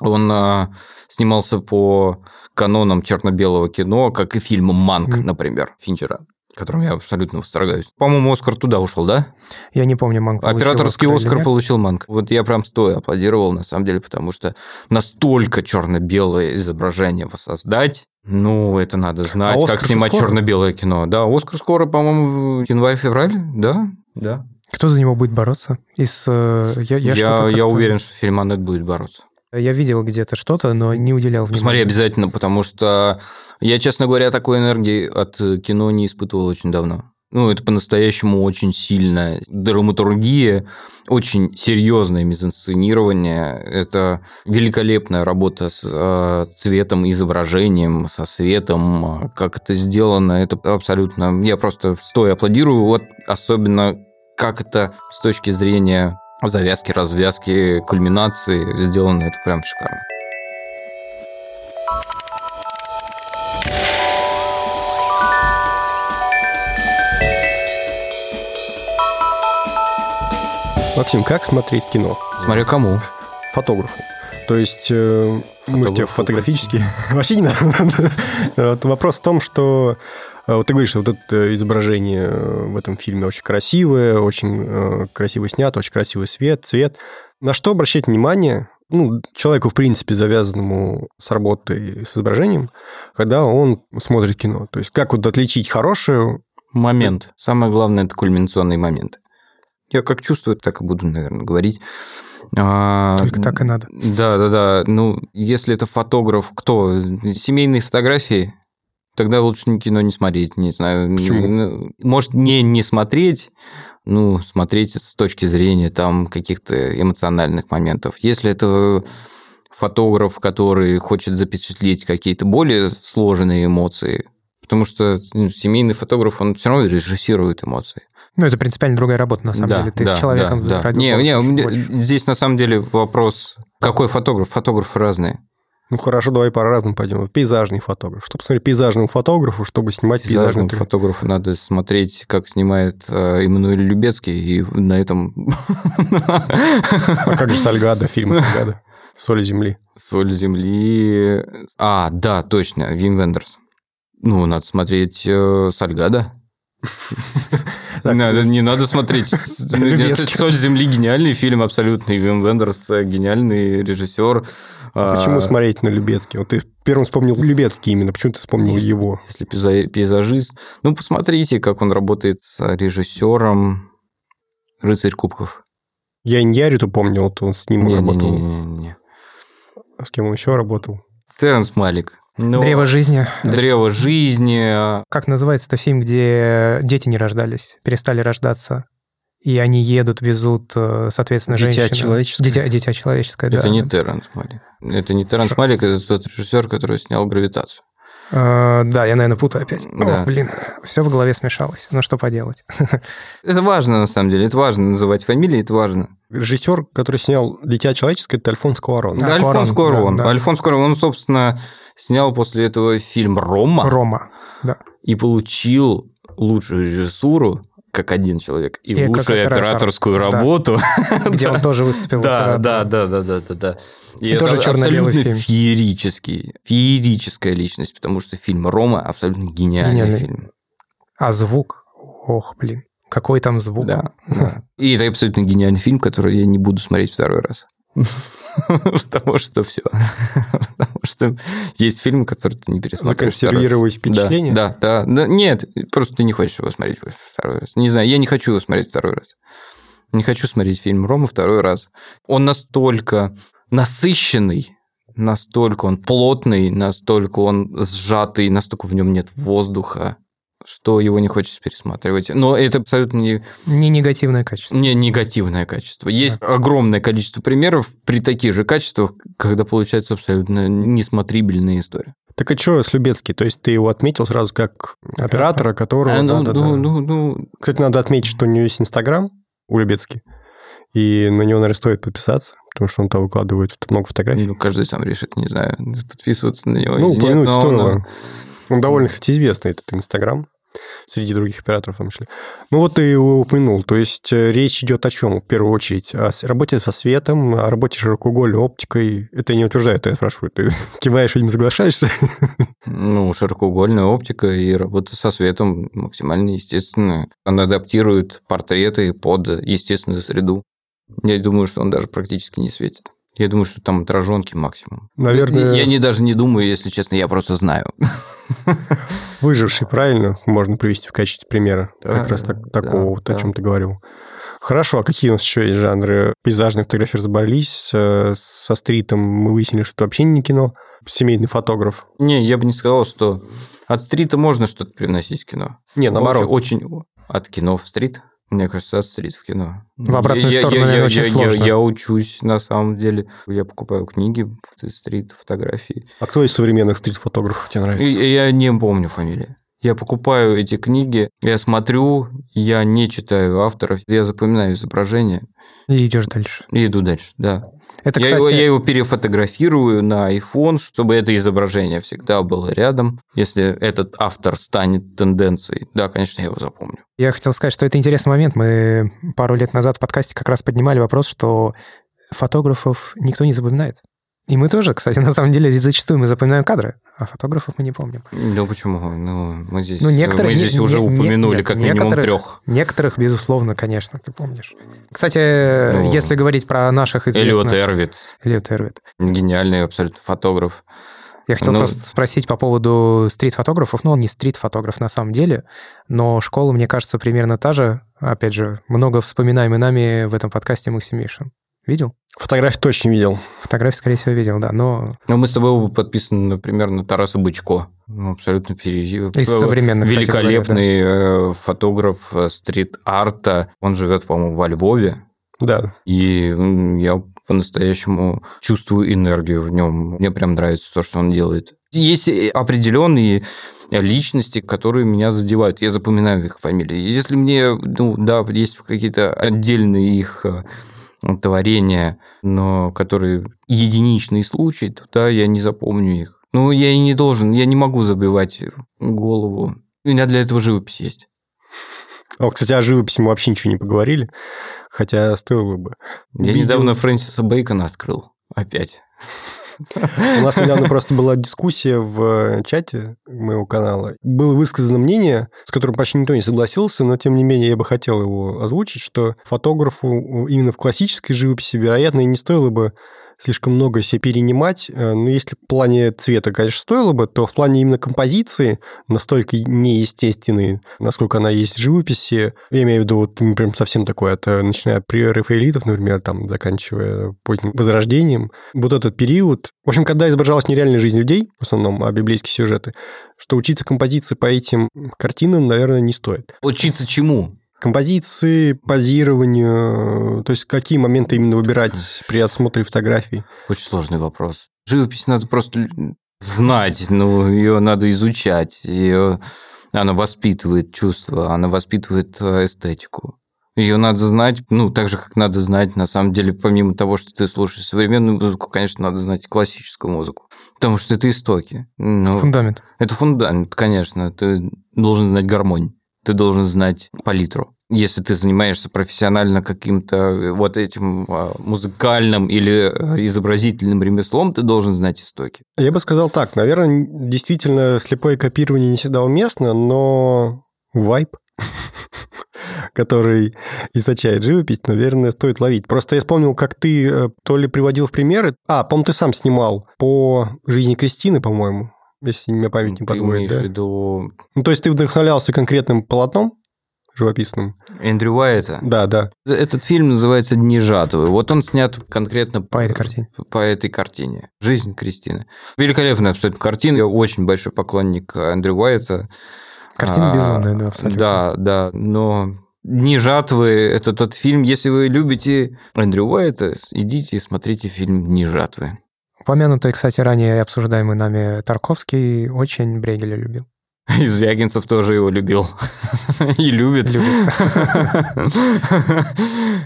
Speaker 2: Он э, снимался по канонам черно-белого кино, как и фильм «Манк»,
Speaker 1: Мгм.
Speaker 2: например, Финчера, которым я абсолютно восторгаюсь. По-моему, Оскар туда ушел, да?
Speaker 1: Я не помню, Манк получил
Speaker 2: Операторский Оскар
Speaker 1: нет.
Speaker 2: получил Манк. Вот я прям стоя аплодировал, на самом деле, потому что настолько черно-белое изображение воссоздать, ну, это надо знать,
Speaker 3: А Оскар
Speaker 2: как снимать
Speaker 3: скоро?
Speaker 2: черно-белое кино. Да, Оскар скоро, по-моему, январь-февраль, да? Да.
Speaker 1: Кто за него будет бороться? Из, э, я, я,
Speaker 2: Я, я
Speaker 1: как-то-
Speaker 2: уверен, что фильм Аннет будет бороться.
Speaker 1: Я видел где-то что-то, но не уделял внимания.
Speaker 2: Посмотри обязательно, потому что я, честно говоря, такой энергии от кино не испытывал очень давно. Ну, это по-настоящему очень сильная драматургия, очень серьезное мизансценирование. Это великолепная работа с э, цветом, изображением, со светом. Э, Как это сделано, это абсолютно... Я просто стоя аплодирую. Вот особенно как это с точки зрения завязки, развязки, кульминации сделано, это прям шикарно.
Speaker 3: Максим, как смотреть кино?
Speaker 2: Смотря кому.
Speaker 3: Фотографу. То есть э, мы
Speaker 2: Фотографу.
Speaker 3: фотографически... Вообще не надо. Вопрос в том, что э, вот ты говоришь, что вот это изображение э, в этом фильме очень красивое, очень э, красиво снято, очень красивый свет, цвет. На что обращать внимание ну, человеку, в принципе, завязанному с работой с изображением, когда он смотрит кино? То есть как вот отличить хорошее
Speaker 2: Момент. Самое главное – это кульминационный момент. Я как чувствую, так и буду, наверное, говорить. А,
Speaker 1: Только так и надо.
Speaker 2: Да, да, да. Ну, если это фотограф, кто? Семейные фотографии? Тогда лучше кино не смотреть, не знаю.
Speaker 3: Почему?
Speaker 2: Ну, Может, не не смотреть, ну, смотреть с точки зрения там каких-то эмоциональных моментов. Если это фотограф, который хочет запечатлеть какие-то более сложные эмоции, потому что ну, семейный фотограф, он все равно режиссирует эмоции.
Speaker 1: Ну, это принципиально другая работа, на самом
Speaker 2: Да,
Speaker 1: деле. Ты
Speaker 2: да,
Speaker 1: с человеком
Speaker 2: да, да. Не, не,
Speaker 1: больше.
Speaker 2: здесь на самом деле вопрос, какой фотограф? Фотографы разные.
Speaker 3: Ну хорошо, давай по разному пойдем. Вот Пейзажный фотограф. Чтобы посмотреть пейзажному фотографу, чтобы снимать пейзажный
Speaker 2: Пейзажному фотографу надо смотреть, как снимает э, Эммануэль Любецкий, и на этом
Speaker 3: А как же Сальгада, фильм Сальгада? Соли земли.
Speaker 2: соль земли. А, да, точно, Вим Вендерс. Ну, надо смотреть э, Сальгада. Надо, не надо смотреть. Соль земли гениальный фильм абсолютно. И Вим Вендерс гениальный режиссер.
Speaker 3: А почему смотреть на Любецкий? Вот ты первым вспомнил Любецкий именно, почему ты вспомнил его?
Speaker 2: Если пейза- пейзажист. Ну, посмотрите, как он работает с режиссером «Рыцарь кубков».
Speaker 3: Я Иньяриту помню, вот он с ним работал.
Speaker 2: Не-не-не-не.
Speaker 3: А с кем он еще работал?
Speaker 2: Терренс Малик. Ну,
Speaker 1: Древо жизни.
Speaker 2: Древо жизни.
Speaker 1: Как называется это фильм, где дети не рождались, перестали рождаться, и они едут, везут, э, соответственно,
Speaker 3: Дитя
Speaker 1: женщину.
Speaker 3: человеческое?
Speaker 1: Дитя, дитя человеческое, да.
Speaker 2: Это не Терренс Малик. Это не Терренс Малик, это тот режиссер, который снял «Гравитацию».
Speaker 1: Э, да, я, наверное, путаю опять.
Speaker 2: Да.
Speaker 1: Ох, блин, все в голове смешалось. Ну, что поделать.
Speaker 2: Это важно, на самом деле. Это важно называть фамилии, это важно.
Speaker 3: Режиссер, который снял «Дитя человеческое», это Альфонс Куарон.
Speaker 1: Да,
Speaker 2: Альфонс
Speaker 1: Куарон,
Speaker 2: Куарон.
Speaker 1: да, да.
Speaker 2: Альфонс Куарон, он, собственно, снял после этого фильм «Рома»
Speaker 1: Рома. Да.
Speaker 2: и получил лучшую режиссуру как один человек и,
Speaker 1: И
Speaker 2: лучшую
Speaker 1: оператор.
Speaker 2: операторскую
Speaker 1: Да.
Speaker 2: работу.
Speaker 1: Где он тоже выступил.
Speaker 2: Да, да, да, да, да, да, да. И,
Speaker 1: И
Speaker 2: это
Speaker 1: тоже черно-белый фильм.
Speaker 2: феерический, феерическая личность, потому что фильм «Рома» абсолютно гениальный
Speaker 1: Гениальный.
Speaker 2: фильм.
Speaker 1: А звук? Ох, блин. Какой там звук?
Speaker 2: Да, да. И это абсолютно гениальный фильм, который я не буду смотреть второй раз. Потому что все. Потому что есть фильм, который ты не пересмотришь.
Speaker 3: Законсервировать впечатление?
Speaker 2: Да, да, да. Нет, просто ты не хочешь его смотреть второй раз. Не знаю, я не хочу его смотреть второй раз. Не хочу смотреть фильм Рома второй раз. Он настолько насыщенный, настолько он плотный, настолько он сжатый, настолько в нем нет воздуха, что его не хочется пересматривать. Но это абсолютно не...
Speaker 1: Не негативное качество.
Speaker 2: Не негативное качество. Есть огромное количество примеров при таких же качествах, когда получается абсолютно несмотрибельная история.
Speaker 3: Так а что с Любецкий? То есть ты его отметил сразу как оператора, которого...
Speaker 2: А, ну,
Speaker 3: да, да,
Speaker 2: ну,
Speaker 3: да.
Speaker 2: ну, ну,
Speaker 3: Кстати, надо отметить, что у него есть Инстаграм у Любецки, и на него, наверное, стоит подписаться, потому что он там выкладывает много фотографий.
Speaker 2: ну, каждый сам решит, не знаю, подписываться на него
Speaker 3: Ну,
Speaker 2: или нет,
Speaker 3: упомянуть
Speaker 2: но он,
Speaker 3: стоило. Он довольно, кстати, известный, этот Инстаграм, среди других операторов в том числе. Ну, вот ты упомянул. То есть э, речь идет о чем, в первую очередь? О работе со светом, о работе широкоугольной оптикой. Это не утверждаю, это я спрашиваю. Ты киваешь, видимо, соглашаешься?
Speaker 2: Ну, широкоугольная оптика и работа со светом максимально естественная. Она адаптирует портреты под естественную среду. Я думаю, что он даже практически не светит. Я думаю, что там отраженки максимум.
Speaker 3: Наверное-
Speaker 2: Я не даже не думаю, если честно, я просто знаю.
Speaker 3: Выживший, правильно? Можно привести в качестве примера.
Speaker 2: Да,
Speaker 3: как раз так-
Speaker 2: да,
Speaker 3: такого, вот, о
Speaker 2: да.
Speaker 3: чем ты говорил. Хорошо, а какие у нас еще есть жанры? Пейзажные фотографии разобрались, э, со стритом мы выяснили, что это вообще не кино. Семейный фотограф.
Speaker 2: Не, я бы не сказал, что от стрита можно что-то привносить в кино.
Speaker 3: Не, наоборот.
Speaker 2: Очень, очень- от кино в стрит. Мне кажется, от стрит в кино.
Speaker 1: В обратную
Speaker 2: Я-
Speaker 1: сторону,
Speaker 2: я,
Speaker 1: наверное,
Speaker 2: я-
Speaker 1: очень
Speaker 2: я-
Speaker 1: сложно.
Speaker 2: Я, учусь, на самом деле. Я покупаю книги, стрит, фотографии.
Speaker 3: А кто из современных стрит-фотографов тебе нравится?
Speaker 2: и я не помню фамилии. Я покупаю эти книги, я смотрю, я не читаю авторов, я запоминаю изображение
Speaker 1: И идешь дальше.
Speaker 2: и иду дальше, да.
Speaker 1: Это,
Speaker 2: я,
Speaker 1: кстати,
Speaker 2: его, я его перефотографирую на iPhone, чтобы это изображение всегда было рядом. Если этот автор станет тенденцией, да, конечно, я его запомню.
Speaker 1: я хотел сказать, что это интересный момент. Мы пару лет назад в подкасте как раз поднимали вопрос, что фотографов никто не запоминает. И мы тоже, кстати, на самом деле зачастую мы запоминаем кадры, а фотографов мы не помним.
Speaker 2: Ну почему? Ну, мы здесь,
Speaker 1: Ну, некоторые-
Speaker 2: мы здесь
Speaker 1: не-
Speaker 2: уже
Speaker 1: не-
Speaker 2: упомянули
Speaker 1: нет,
Speaker 2: как минимум трех.
Speaker 1: Некоторых, безусловно, конечно, ты помнишь. Кстати,
Speaker 2: Ну,
Speaker 1: если говорить про наших известных...
Speaker 2: Эрвит,
Speaker 1: Эллиот Эрвит.
Speaker 2: гениальный абсолютно фотограф.
Speaker 1: Я хотел
Speaker 2: Ну-
Speaker 1: просто спросить по поводу стрит-фотографов. Ну, он не стрит-фотограф на самом деле, но школа, мне кажется, примерно та же. Опять же, много вспоминаемый нами в этом подкасте Максим Мишин. Видел?
Speaker 3: Фотографии точно видел.
Speaker 1: Фотографии, скорее всего, видел, да. Но
Speaker 2: Ну, мы с тобой подписаны, например, на Тараса Бычко. Ну, абсолютно пережив.
Speaker 1: из современных, кстати говоря,
Speaker 2: Великолепный э, фотограф э, стрит-арта. Он живет, по-моему, во Львове.
Speaker 3: Да.
Speaker 2: И я по-настоящему чувствую энергию в нем. Мне прям нравится то, что он делает. Есть и определенные личности, которые меня задевают. Я запоминаю их фамилии. Если мне, ну, да, есть какие-то отдельные их э, творения, но которые единичные случаи, то да, я не запомню их. Ну, я и не должен, я не могу забивать голову. У меня для этого живопись есть.
Speaker 3: О, кстати, о живописи мы вообще ничего не поговорили, хотя стоило бы.
Speaker 2: Я
Speaker 3: Видел-
Speaker 2: недавно Фрэнсиса Бейкона открыл. Опять.
Speaker 3: У нас недавно просто была дискуссия в чате моего канала. Было высказано мнение, с которым почти никто не согласился, но тем не менее я бы хотел его озвучить, что фотографу именно в классической живописи, вероятно, и не стоило бы слишком много себе перенимать. Э, Но если в плане цвета, конечно, стоило бы, то в плане именно композиции настолько неестественной, насколько она есть в живописи, я имею в виду вот прям совсем такое, это начиная от прерафаэлитов, например, там, заканчивая поздним возрождением, вот этот период, в общем, когда изображалась нереальная жизнь людей, в основном, а библейские сюжеты, что учиться композиции по этим картинам, наверное, не стоит.
Speaker 2: Учиться чему?
Speaker 3: Композиции, позированию, то есть какие моменты именно выбирать при отсмотре фотографий.
Speaker 2: Очень сложный вопрос. Живопись надо просто знать, ну, ее надо изучать. Ее... Она воспитывает чувства, она воспитывает э, эстетику. Ее надо знать, ну, так же, как надо знать, на самом деле, помимо того, что ты слушаешь современную музыку, конечно, надо знать классическую музыку. Потому что это истоки. Ну,
Speaker 1: фундамент.
Speaker 2: Это фундамент, конечно. Ты должен знать гармонь, ты должен знать палитру. Если ты занимаешься профессионально каким-то вот этим а, музыкальным или а, изобразительным ремеслом, ты должен знать истоки.
Speaker 3: Я бы сказал так, наверное, действительно слепое копирование не всегда уместно, но вайп. который источает живопись, наверное, стоит ловить. Просто я вспомнил, как ты э, то ли приводил в примеры... А, по-моему, ты сам снимал по жизни Кристины, по-моему, если меня память не подводит, да?
Speaker 2: виду
Speaker 3: Ну, то есть ты вдохновлялся конкретным полотном живописным?
Speaker 2: Эндрю Уайта?
Speaker 3: Да, да.
Speaker 2: Этот фильм называется «Дни жатвы». Вот он снят конкретно
Speaker 1: По этой картине.
Speaker 2: По этой картине. «Жизнь Кристины». Великолепная абсолютно картина. Я очень большой поклонник Эндрю Уайта.
Speaker 1: Картина
Speaker 2: А,
Speaker 1: безумная, да, абсолютно.
Speaker 2: Да, да, но «Дни жатвы» – это тот фильм, если вы любите Эндрю Уайта, идите и смотрите фильм «Дни жатвы».
Speaker 1: Упомянутый, кстати, ранее обсуждаемый нами Тарковский очень Брейгеля любил.
Speaker 2: И Звягинцев тоже его любил. И любит.
Speaker 1: Любит.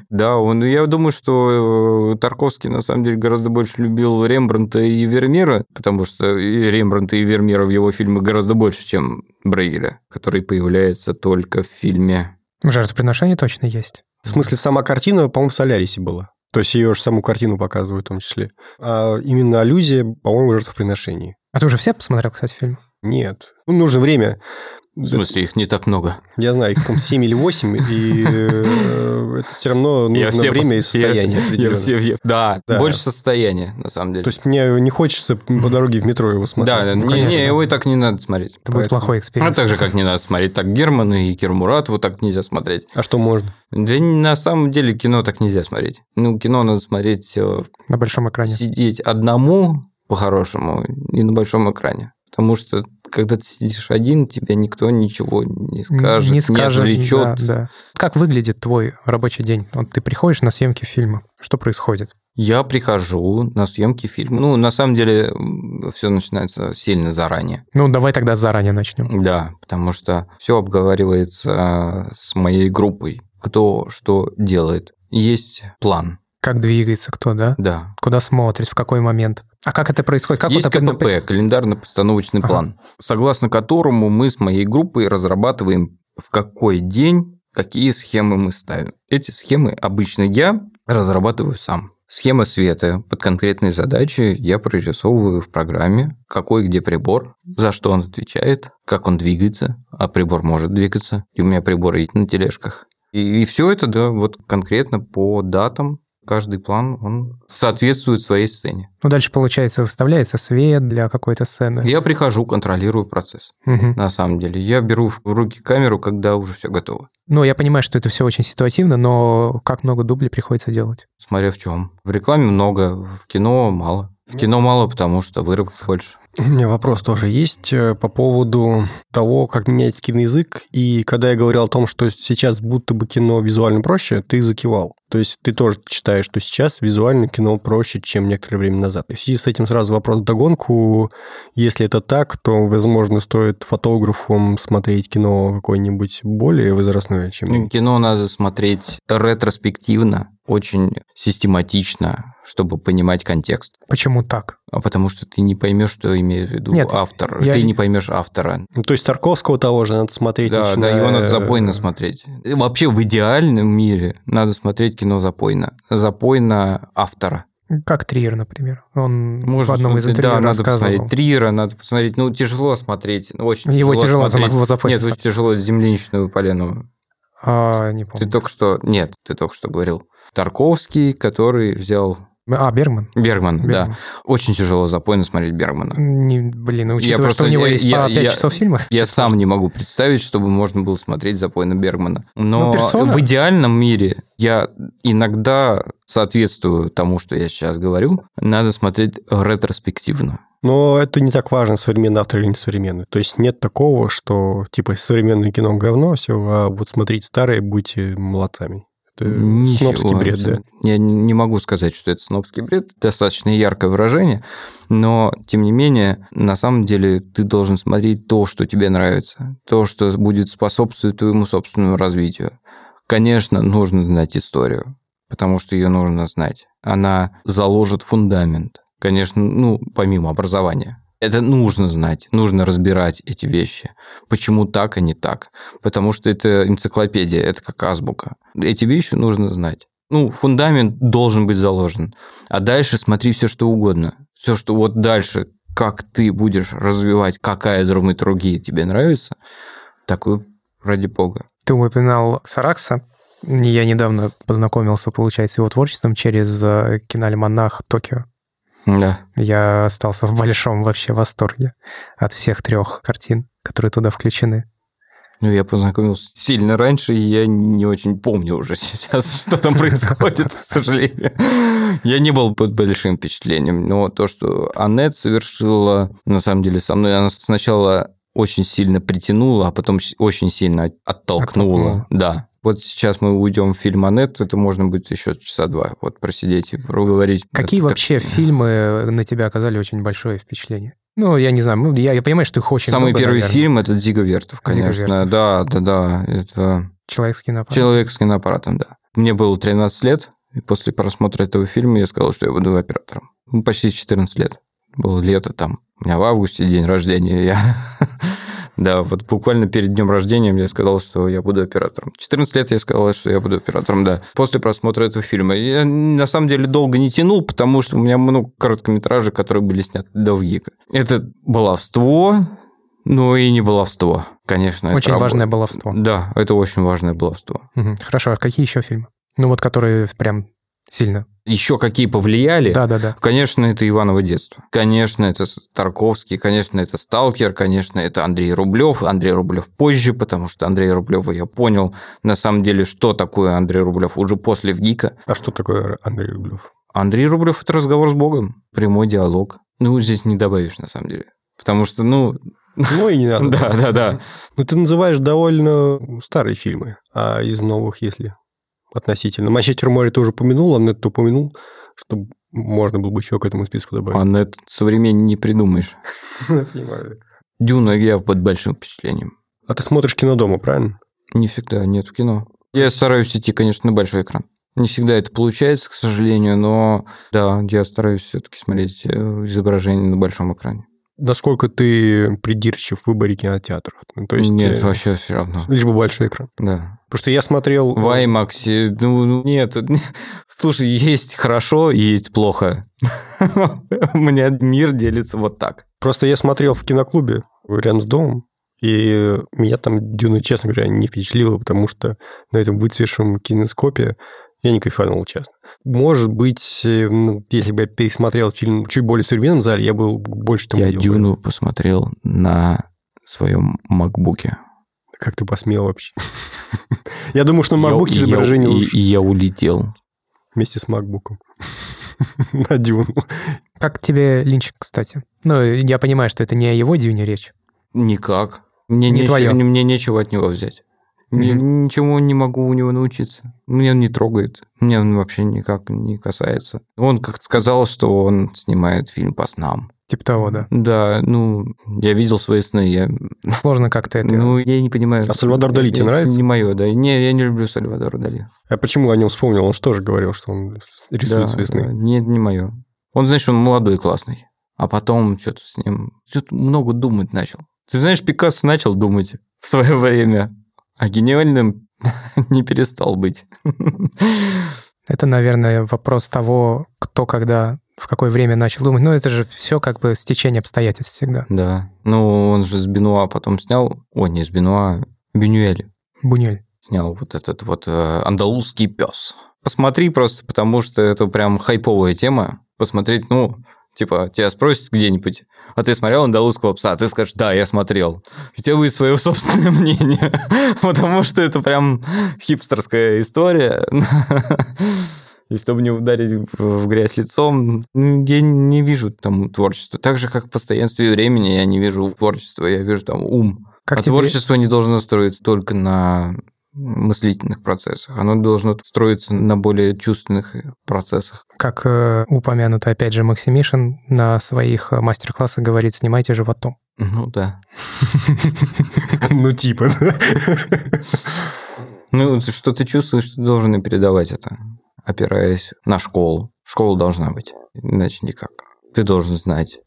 Speaker 2: Да, он, я думаю, что э, Тарковский на самом деле гораздо больше любил Рембранта и Вермира, потому что и Рембранта и Вермира в его фильмах гораздо больше, чем Брейгеля, который появляется только в фильме.
Speaker 1: Жертвоприношение точно есть.
Speaker 3: В смысле, сама картина, по-моему, в Солярисе была. То есть ее же саму картину показывают в том числе. А именно аллюзия, по-моему, в жертвоприношении.
Speaker 1: А ты уже все посмотрел, кстати, фильм?
Speaker 3: Нет. Ну, нужно время.
Speaker 2: В смысле, их не так много.
Speaker 3: Я знаю, их там 7 или 8, и э, это все равно нужно время и состояние
Speaker 2: Да, больше состояния, на самом деле.
Speaker 3: То есть мне не хочется по дороге в метро его смотреть.
Speaker 2: да,
Speaker 1: ну,
Speaker 2: не,
Speaker 1: конечно.
Speaker 2: не, его и так не надо смотреть.
Speaker 1: Это будет плохой
Speaker 2: А
Speaker 1: эксперимент.
Speaker 2: так же, как не надо смотреть так Германа и Кирмуратову так нельзя смотреть.
Speaker 3: А что можно?
Speaker 2: Да на самом деле кино так нельзя смотреть. Ну, кино надо смотреть, э,
Speaker 1: На большом экране.
Speaker 2: сидеть одному по-хорошему и на большом экране. Потому что когда ты сидишь один, тебя никто ничего не скажет, не,
Speaker 1: скажет,
Speaker 2: отвлечет.
Speaker 1: да, да. Как выглядит твой рабочий день? Вот ты приходишь на съемки фильма. Что происходит?
Speaker 2: Я прихожу на съемки фильма. Ну, на самом деле, все начинается сильно заранее.
Speaker 1: Ну, давай тогда заранее начнем.
Speaker 2: Да, потому что все обговаривается с моей группой. Кто что делает. Есть план,
Speaker 1: Как двигается кто, да?
Speaker 2: да.
Speaker 1: Куда смотрит, в какой момент? А как это происходит? Как
Speaker 2: Есть
Speaker 1: вот это-
Speaker 2: КПП, календарно-постановочный
Speaker 1: Ага.
Speaker 2: план, согласно которому мы с моей группой разрабатываем, в какой день какие схемы мы ставим. Эти схемы обычно я разрабатываю сам. Схема света под конкретные задачи я прорисовываю в программе, какой где прибор, за что он отвечает, как он двигается, а прибор может двигаться, и у меня прибор едет на тележках. И, все это, да, вот конкретно по датам, каждый план, он соответствует своей сцене.
Speaker 1: Ну, дальше, получается, выставляется свет для какой-то сцены.
Speaker 2: Я прихожу, контролирую процесс.
Speaker 1: Мгм.
Speaker 2: На самом деле, я беру в руки камеру, когда уже все готово.
Speaker 1: Ну, я понимаю, что это все очень ситуативно, но как много дублей приходится делать?
Speaker 2: Смотря в чем. В рекламе много, в кино мало. В кино мало, потому что выработок больше.
Speaker 3: У меня вопрос тоже есть э, по поводу того, как меняется киноязык. И когда я говорил о том, что сейчас будто бы кино визуально проще, ты закивал. То есть ты тоже считаешь, что сейчас визуально кино проще, чем некоторое время назад. И в связи с этим сразу вопрос в догонку. Если это так, то, возможно, стоит фотографам смотреть кино какое-нибудь более возрастное, чем...
Speaker 2: Кино надо смотреть ретроспективно, очень систематично, чтобы понимать контекст.
Speaker 1: Почему так?
Speaker 2: А потому что ты не поймешь, что имеет в виду
Speaker 1: Нет,
Speaker 2: автор.
Speaker 1: я-
Speaker 2: Ты не поймешь автора.
Speaker 3: Ну, То есть Тарковского того же надо смотреть.
Speaker 2: Да, да,
Speaker 3: начиная-
Speaker 2: его надо запойно смотреть. И вообще в идеальном мире надо смотреть кино запойно. Запойно автора.
Speaker 1: Как Триер, например. Он
Speaker 2: Можно
Speaker 1: в одном из интервью
Speaker 2: да, надо посмотреть Триера, надо посмотреть. Ну, тяжело смотреть. ну, Очень
Speaker 1: Его тяжело его запойно
Speaker 2: Нет, очень тяжело земляничную полену.
Speaker 1: А, не
Speaker 2: Ты
Speaker 1: помню.
Speaker 2: только что... Нет, ты только что говорил. Тарковский, который взял
Speaker 1: А, Бергман.
Speaker 2: Бергман, да.
Speaker 1: Бергман.
Speaker 2: Очень тяжело запойно смотреть Бергмана.
Speaker 1: Не, блин, учитывая,
Speaker 2: просто-
Speaker 1: что у него
Speaker 2: я-
Speaker 1: есть
Speaker 2: я-
Speaker 1: по 5
Speaker 2: я-
Speaker 1: часов фильма.
Speaker 2: Я сам не могу представить, чтобы можно было смотреть запойно Бергмана. Но
Speaker 1: Ну, «Персона».
Speaker 2: в идеальном мире я иногда соответствую тому, что я сейчас говорю. Надо смотреть ретроспективно.
Speaker 3: Но это не так важно, современный автор или не современный. То есть нет такого, что типа современное кино говно, все, а вот смотрите старое, будьте молодцами. Это
Speaker 2: Ничего,
Speaker 3: снобский бред, да.
Speaker 2: Я не могу сказать, что это снобский бред, достаточно яркое выражение, но, тем не менее, на самом деле ты должен смотреть то, что тебе нравится, то, что будет способствовать твоему собственному развитию. Конечно, нужно знать историю, потому что ее нужно знать. Она заложит фундамент. Конечно, ну, помимо образования. Это нужно знать, нужно разбирать эти вещи. Почему так, а не так? Потому что это энциклопедия, это как азбука. Эти вещи нужно знать. Ну, фундамент должен быть заложен. А дальше смотри все, что угодно. Все, что вот дальше, как ты будешь развивать, какая драматургия тебе нравится, такую ради бога.
Speaker 1: Ты упоминал Саракса. Я недавно познакомился, получается, с его творчеством через э, киноальманах «Токио».
Speaker 2: Да.
Speaker 1: Я остался в большом вообще восторге от всех трех картин, которые туда включены.
Speaker 2: Ну, я познакомился сильно раньше, и я не очень помню уже сейчас, что там происходит, к сожалению. Я не был под большим впечатлением, но то, что Аннет совершила, на самом деле, со мной, она сначала очень сильно притянула, а потом очень сильно оттолкнула.
Speaker 1: Оттолкнула.
Speaker 2: Да. Вот сейчас мы уйдем в фильм Аннет, это можно будет еще часа два вот просидеть и проговорить.
Speaker 1: Какие
Speaker 2: Это
Speaker 1: вообще
Speaker 2: так-
Speaker 1: фильмы на тебя оказали очень большое впечатление? Ну, я не знаю, ну, я, я понимаю, что их очень
Speaker 2: Самый
Speaker 1: много,
Speaker 2: первый
Speaker 1: наверное.
Speaker 2: фильм это Дзига Вертов,
Speaker 1: Дзига
Speaker 2: конечно.
Speaker 1: Вертов.
Speaker 2: Да, да, да. Это
Speaker 1: Человек с киноаппаратом.
Speaker 2: человек с киноаппаратом, да. Мне было 13 лет, и после просмотра этого фильма я сказал, что я буду оператором. Ну, почти 14 лет. Было лето там. У меня в августе день рождения. Я... Да, вот буквально перед днем рождения я сказал, что я буду оператором. 14 лет я сказал, что я буду оператором, да. После просмотра этого фильма. Я на самом деле долго не тянул, потому что у меня много короткометражек, которые были сняты до ВГИКа. Это баловство, но и не баловство, конечно.
Speaker 1: Очень
Speaker 2: работа.
Speaker 1: важное баловство.
Speaker 2: Да, это очень важное баловство.
Speaker 1: Мгм. Хорошо, а какие еще фильмы? Ну, вот которые прям сильно.
Speaker 2: Еще какие повлияли?
Speaker 1: Да-да-да.
Speaker 2: Конечно, это Иваново детство. Конечно, это Тарковский, конечно, это Сталкер, конечно, это Андрей Рублев. Андрей Рублев позже, потому что Андрей Рублева я понял, на самом деле, что такое Андрей Рублев уже после ВГИКа.
Speaker 3: А что такое Андрей Рублев?
Speaker 2: Андрей Рублев – это разговор с Богом, прямой диалог. Ну, здесь не добавишь, на самом деле. Потому что, ну,
Speaker 3: Ну и не надо.
Speaker 2: да, да, да.
Speaker 3: Ну, ты называешь довольно старые фильмы, а из новых, если относительно. «Манчестер море» ты уже упомянул, а ты упомянул, что можно было бы еще к этому списку добавить.
Speaker 2: А на это современнее не придумаешь. Дюна я под большим впечатлением.
Speaker 3: А ты смотришь кино дома, правильно?
Speaker 2: Не всегда нет в кино. Я стараюсь идти, конечно, на большой экран. Не всегда это получается, к сожалению, но да, я стараюсь все-таки смотреть э, изображение на большом экране.
Speaker 3: Насколько ты придирчив в выборе кинотеатров? Ну, то есть,
Speaker 2: Нет,
Speaker 3: э,
Speaker 2: вообще все равно.
Speaker 3: лишь бы большой экран.
Speaker 2: Да.
Speaker 3: Потому что я смотрел...
Speaker 2: В IMAX, ну, ну, нет. Слушай, есть хорошо, есть плохо. У меня мир делится вот так.
Speaker 3: Просто я смотрел в киноклубе рядом с домом, и меня там Дюна, честно говоря, не впечатлила, потому что на этом выцветшем кинескопе я не кайфанул, честно. Может быть, э, ну, если бы я пересмотрел фильм чуть более современном зале, я был больше тому
Speaker 2: Я. Дюну посмотрел на своем макбуке.
Speaker 3: Как ты посмел вообще? Я думаю, что на MacBook изображение лучше
Speaker 2: И я улетел.
Speaker 3: вместе с MacBook. На Дюну.
Speaker 1: Как тебе Линч, кстати? Ну, я понимаю, что это не о его дюне речь.
Speaker 2: Никак. Мне,
Speaker 1: Не
Speaker 2: нечего,
Speaker 1: твоё.
Speaker 2: мне нечего от него взять.
Speaker 1: Мгм.
Speaker 2: Ничему не могу у него научиться. Меня он не трогает. Меня он вообще никак не касается. Он как сказал, что он снимает фильм по снам.
Speaker 1: Типа того, да.
Speaker 2: Да, ну, я видел свои сны. Я,
Speaker 1: Сложно как-то это...
Speaker 2: ну, я не понимаю.
Speaker 3: А Сальвадор Дали тебе нравится?
Speaker 2: Не мое, да. Не, я не люблю Сальвадора Дали.
Speaker 3: А почему о нем вспомнил? Он же тоже говорил, что он рисует
Speaker 2: Да,
Speaker 3: свои сны.
Speaker 2: да. Нет, не мое. Он, знаешь, он молодой и классный. А потом что-то с ним... Что-то много думать начал. Ты знаешь, Пикассо начал думать в свое время, а гениальным не перестал быть.
Speaker 1: Это, наверное, вопрос того, кто когда, в какое время начал думать. Ну, это же все как бы стечение обстоятельств всегда.
Speaker 2: Да. Ну, он же с Бенуа потом снял... Ой, не с Бенуа, Бенюэль
Speaker 1: Бунюэль.
Speaker 2: снял вот этот вот э, андалузский пес. Посмотри просто, потому что это прям хайповая тема. Посмотреть, ну, типа, тебя спросят где-нибудь, а ты смотрел андалузского пса? Ты скажешь, да, я смотрел. У тебя будет свое собственное мнение, потому что это прям хипстерская история. И чтобы не ударить в грязь лицом, ну, я не вижу там творчества. Так же, как в постоянстве времени я не вижу творчества, я вижу там ум.
Speaker 1: Как
Speaker 2: а
Speaker 1: тебе-
Speaker 2: творчество не должно строиться только на мыслительных процессах. Оно должно строиться на более чувственных процессах.
Speaker 1: Как э, упомянуто, опять же, Максимишин на своих э, мастер-классах говорит, снимайте животом.
Speaker 2: Ну да.
Speaker 3: Ну, типа.
Speaker 2: Ну, что ты чувствуешь, ты должен и передавать это, опираясь на школу. Школа должна быть, иначе никак. Ты должен знать.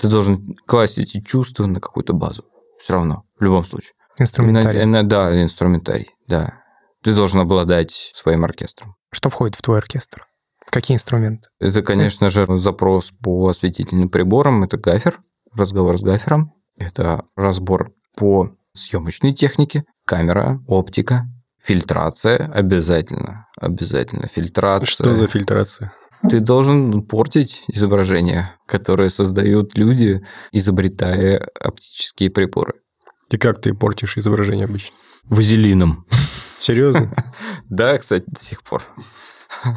Speaker 2: Ты должен класть эти чувства на какую-то базу. Все равно, в любом случае.
Speaker 1: Инструментарий.
Speaker 2: Иначе- Да, инструментарий, да. Ты должен обладать своим оркестром.
Speaker 1: Что входит в твой оркестр? Какие инструменты?
Speaker 2: Это, конечно же, запрос по осветительным приборам. Это гафер, разговор с гафером. Это разбор по съемочной технике. Камера, оптика, фильтрация обязательно. Обязательно фильтрация.
Speaker 3: Что за фильтрация?
Speaker 2: Ты должен портить изображения, которые создают люди, изобретая оптические приборы.
Speaker 3: И как ты портишь изображение обычно?
Speaker 2: Вазелином.
Speaker 3: Серьезно?
Speaker 2: Да, кстати, до сих пор.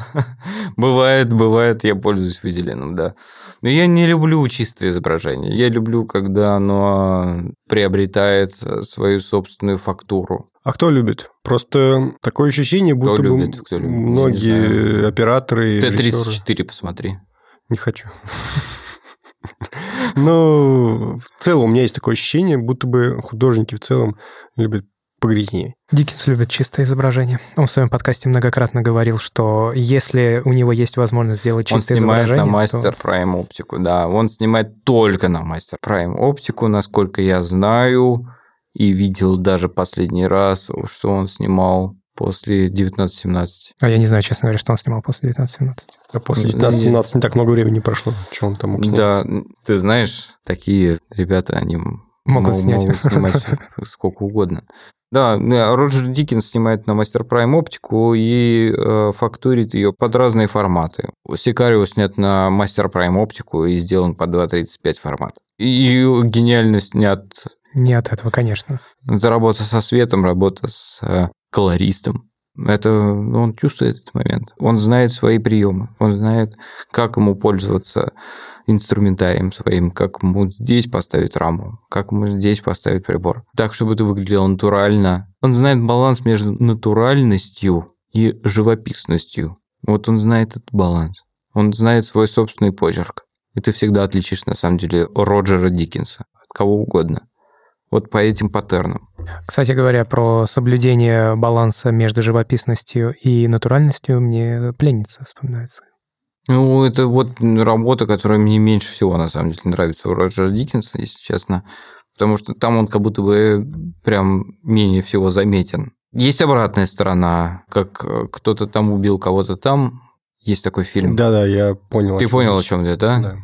Speaker 2: Бывает, бывает, я пользуюсь вазелином, да. Но я не люблю чистое изображение. Я люблю, когда оно приобретает свою собственную фактуру.
Speaker 3: А кто любит? Просто такое ощущение,
Speaker 2: Кто
Speaker 3: будто
Speaker 2: любит,
Speaker 3: бы
Speaker 2: кто любит, я не
Speaker 3: многие операторы и режиссеры-
Speaker 2: Т-34 посмотри.
Speaker 3: Не хочу. Но в целом у меня есть такое ощущение, будто бы художники в целом любят погрязнее.
Speaker 1: Диккенс любит чистое изображение. Он в своем подкасте многократно говорил, что если у него есть возможность сделать
Speaker 2: Он
Speaker 1: чистое
Speaker 2: снимает
Speaker 1: изображение,
Speaker 2: на
Speaker 1: то-
Speaker 2: Мастер Prime оптику, да. Он снимает только на Мастер Prime оптику, насколько я знаю, и видел даже последний раз, что он снимал после 1917.
Speaker 1: А я не знаю, честно говоря, что он снимал после 19-17.
Speaker 3: А после
Speaker 2: Да,
Speaker 3: 19-17 не так много времени прошло. Что он там мог снять?
Speaker 2: Да, ты знаешь, такие ребята, они
Speaker 1: Могут
Speaker 2: мо-
Speaker 1: снять.
Speaker 2: могут снимать сколько угодно. Да, да, Роджер Диккенс снимает на Мастер Prime оптику и э, фактурит ее под разные форматы. Сикарио снят на Мастер Prime оптику и сделан под 2.35 формат. И ее гениально снят.
Speaker 1: Не от этого, конечно.
Speaker 2: Это работа со светом, работа с э, колористом. Это ну, он чувствует этот момент. Он знает свои приемы. Он знает, как ему пользоваться инструментарием своим, как ему здесь поставить раму, как ему здесь поставить прибор. Так, чтобы это выглядело натурально. Он знает баланс между натуральностью и живописностью. Вот он знает этот баланс. Он знает свой собственный почерк. И ты всегда отличишь, на самом деле, Роджера Диккенса от кого угодно. Вот по этим паттернам.
Speaker 1: Кстати говоря, про соблюдение баланса между живописностью и натуральностью мне пленница вспоминается.
Speaker 2: Ну, это вот работа, которая мне меньше всего, на самом деле, нравится у Роджера Диккенса, если честно. Потому что там он как будто бы прям менее всего заметен. Есть обратная сторона, как э, кто-то там убил кого-то там. Есть такой фильм.
Speaker 3: Да-да, я понял.
Speaker 2: Ты
Speaker 3: чем
Speaker 2: понял, о чем я, да?
Speaker 3: Да.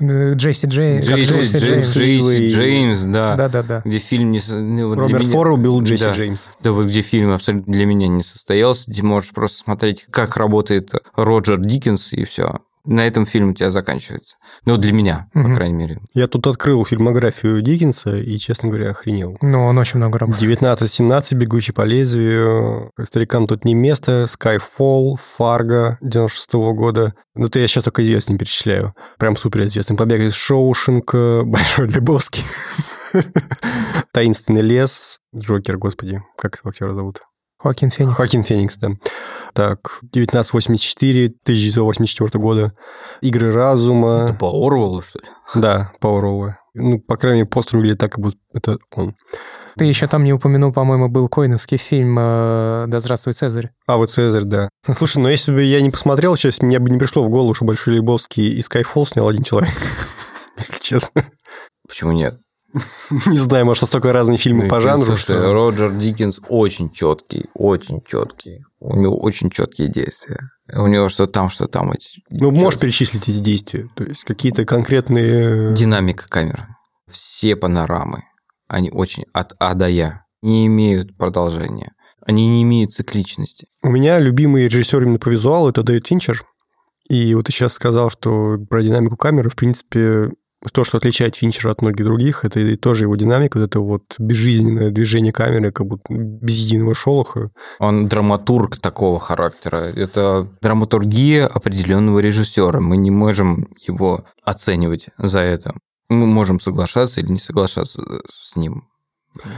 Speaker 1: Э, Джесси Джей... Джесси
Speaker 2: Джеймс,
Speaker 1: Джеймс.
Speaker 2: Джейси
Speaker 3: и-
Speaker 2: Джеймс, да.
Speaker 1: Да-да-да.
Speaker 2: Где фильм не... ну, вот
Speaker 3: Роберт
Speaker 2: меня-
Speaker 3: Фор убил Джесси
Speaker 2: Да.
Speaker 3: Джеймса.
Speaker 2: Да, вот где фильм абсолютно для меня не состоялся, где можешь просто смотреть, как работает Роджер Диккенс, и все. На этом фильм у тебя заканчивается. Ну, для меня, по
Speaker 1: Мгм.
Speaker 2: крайней мере.
Speaker 3: Я тут открыл фильмографию Диккенса и, честно говоря, охренел.
Speaker 1: Ну, он очень много работает.
Speaker 3: 19-17, «Бегущий по лезвию», «Старикам тут не место», «Skyfall», «Фарго» 96 года. Ну, это я сейчас только известный перечисляю. Прям супер известный. «Побег из Шоушенка», «Большой Лебовский», «Таинственный лес», «Джокер», господи, как этого актера зовут?
Speaker 1: Хоакин Феникс.
Speaker 3: Хоакин Феникс, да. Так, 1984, 1984 года. «Игры разума».
Speaker 2: Это по Орвеллу, что ли?
Speaker 3: Да, Пауэрова. Ну, по крайней мере, постер выглядит так, как будто это он.
Speaker 1: Ты еще там не упомянул, по-моему, был коиновский фильм э, «Да здравствует Цезарь».
Speaker 3: А, вот Цезарь, да. Слушай, ну если бы я не посмотрел сейчас, мне бы не пришло в голову, что Большой Лебовский и Skyfall снял один человек. Если честно.
Speaker 2: Почему нет?
Speaker 3: Не знаю, может, настолько разные фильмы
Speaker 2: Ну,
Speaker 3: по жанру,
Speaker 2: слушай,
Speaker 3: что...
Speaker 2: Роджер Диккенс очень четкий, очень четкий. У него очень четкие действия. У него что там, что там. Эти...
Speaker 3: Ну, можешь перечислить эти действия? То есть какие-то конкретные...
Speaker 2: Динамика камеры. Все панорамы, они очень от А до Я. Не имеют продолжения. Они не имеют цикличности.
Speaker 3: У меня любимый режиссер именно по визуалу – это Дэвид Финчер. И вот ты сейчас сказал, что про динамику камеры, в принципе, то, что отличает Финчера от многих других, это и тоже его динамика, вот это вот безжизненное движение камеры, как будто без единого шолоха.
Speaker 2: Он драматург такого характера. Это драматургия определенного режиссера. Мы не можем его оценивать за это. Мы можем соглашаться или не соглашаться с ним.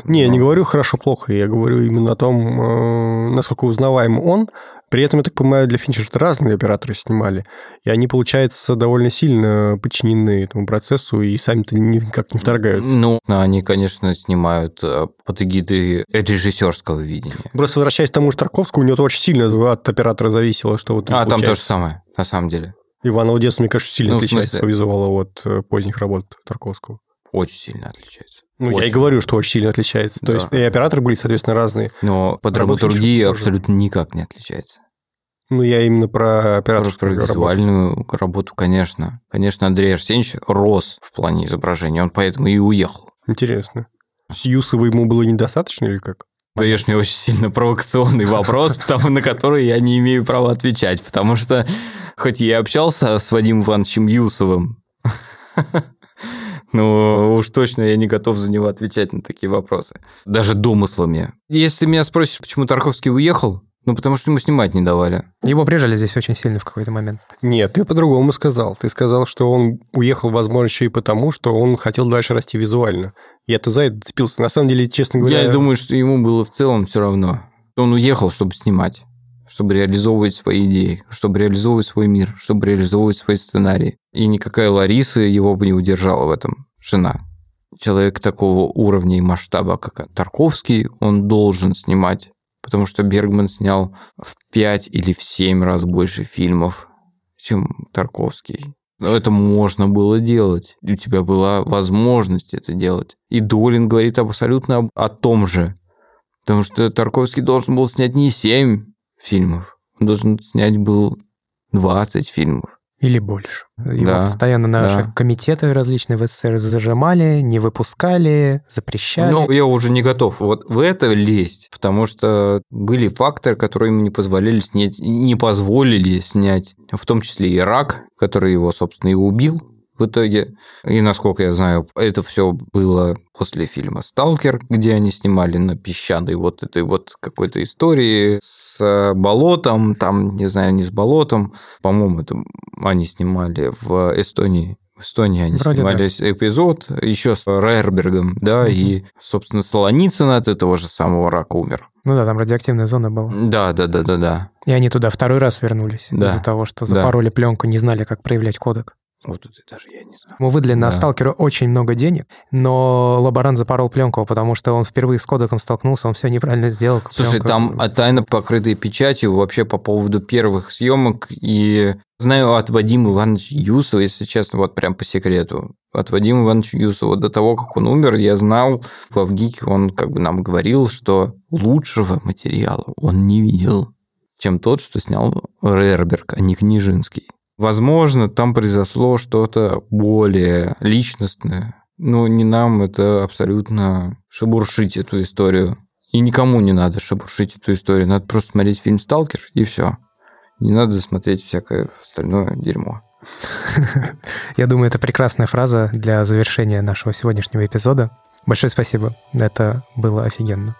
Speaker 3: Не, я не говорю хорошо-плохо, я говорю именно о том, э, насколько узнаваем он. При этом, я так понимаю, для Финчера разные операторы снимали, и они, получается, довольно сильно подчинены этому процессу и сами-то никак не вторгаются.
Speaker 2: Ну, они, конечно, снимают э, под эгидой режиссерского видения.
Speaker 3: Просто возвращаясь к тому же Тарковскому, у него очень сильно от оператора зависело, что вот
Speaker 2: А, там то же
Speaker 3: получается.
Speaker 2: самое, на самом деле.
Speaker 3: Иваново детство, мне кажется, сильно
Speaker 2: Ну,
Speaker 3: отличается по визуалу от э, поздних работ Тарковского.
Speaker 2: Очень сильно отличается.
Speaker 3: Ну, я и
Speaker 2: Очень.
Speaker 3: говорю, что очень сильно отличается. То
Speaker 2: Да.
Speaker 3: есть и операторы были, соответственно, разные.
Speaker 2: Но по драматургии
Speaker 3: тоже.
Speaker 2: абсолютно никак не отличается.
Speaker 3: Ну, я именно про
Speaker 2: Про,
Speaker 3: операторскую
Speaker 2: про
Speaker 3: работу.
Speaker 2: визуальную работу, конечно. Конечно, Андрей Арсеньевич рос в плане изображения, он поэтому и уехал.
Speaker 3: Интересно. С Юсова ему было недостаточно или как?
Speaker 2: Даешь мне очень сильно провокационный вопрос, потому, на который я не имею права отвечать, потому что хоть я и общался с Вадимом Ивановичем Юсовым, но уж точно я не готов за него отвечать на такие вопросы. Даже домыслами. Если меня спросишь, почему Тарковский уехал, ну, потому что ему снимать не давали.
Speaker 1: Его прижали здесь очень сильно в какой-то момент.
Speaker 3: Нет, ты по-другому сказал. Ты сказал, что он уехал, возможно, еще и потому, что он хотел дальше расти визуально. Я-то за это цепился. На самом деле, честно говоря...
Speaker 2: Я думаю, что ему было в целом все равно. Он уехал, чтобы снимать, чтобы реализовывать свои идеи, чтобы реализовывать свой мир, чтобы реализовывать свои сценарии. И никакая Лариса его бы не удержала в этом. Жена. Человек такого уровня и масштаба, как Тарковский, он должен снимать потому что Бергман снял в 5 или в 7 раз больше фильмов, чем Тарковский. Но это можно было делать. У тебя была возможность это делать. И Долин говорит абсолютно о том же. Потому что Тарковский должен был снять не 7 фильмов, он должен снять был 20 фильмов.
Speaker 1: Или больше. Его
Speaker 2: Да,
Speaker 1: постоянно наши
Speaker 2: да.
Speaker 1: комитеты различные в СССР зажимали, не выпускали, запрещали.
Speaker 2: Ну, я уже не готов вот в это лезть, потому что были факторы, которые ему не позволяли снять, не позволили снять, в том числе и рак, который его, собственно, и убил в итоге. И, насколько я знаю, это все было после фильма «Сталкер», где они снимали на песчаной вот этой вот какой-то истории с болотом, там, не знаю, не с болотом, по-моему, это они снимали в Эстонии. В Эстонии они
Speaker 1: Вроде
Speaker 2: снимали эпизод еще с Райербергом, да,
Speaker 1: Мгм.
Speaker 2: и, собственно, Солоницын от этого же самого рака умер.
Speaker 1: Ну да, там радиоактивная зона была.
Speaker 2: Да, да, да, да, да.
Speaker 1: И они туда второй раз вернулись
Speaker 2: Да.
Speaker 1: из-за того, что
Speaker 2: Да.
Speaker 1: запороли пленку, не знали, как проявлять кодек.
Speaker 2: Вот это даже я не знаю.
Speaker 1: Мы выдали на
Speaker 2: Да.
Speaker 1: сталкера очень много денег, но лаборант запорол пленку, потому что он впервые с кодеком столкнулся, он все неправильно сделал.
Speaker 2: Слушай,
Speaker 1: Пленка-
Speaker 2: там а, тайна, покрытая печатью, вообще по поводу первых съемок. И знаю от Вадима Ивановича Юсова, если честно, вот прям по секрету. От Вадима Ивановича Юсова до того, как он умер, я знал, в Авгике он как бы нам говорил, что лучшего материала он не видел, чем тот, что снял Рерберг, а не Книжинский. Возможно, там произошло что-то более личностное. Но не нам это абсолютно шебуршить эту историю. И никому не надо шебуршить эту историю. Надо просто смотреть фильм «Сталкер» и все. Не надо смотреть всякое остальное дерьмо.
Speaker 1: Я думаю, это прекрасная фраза для завершения нашего сегодняшнего эпизода. Большое спасибо, это было офигенно.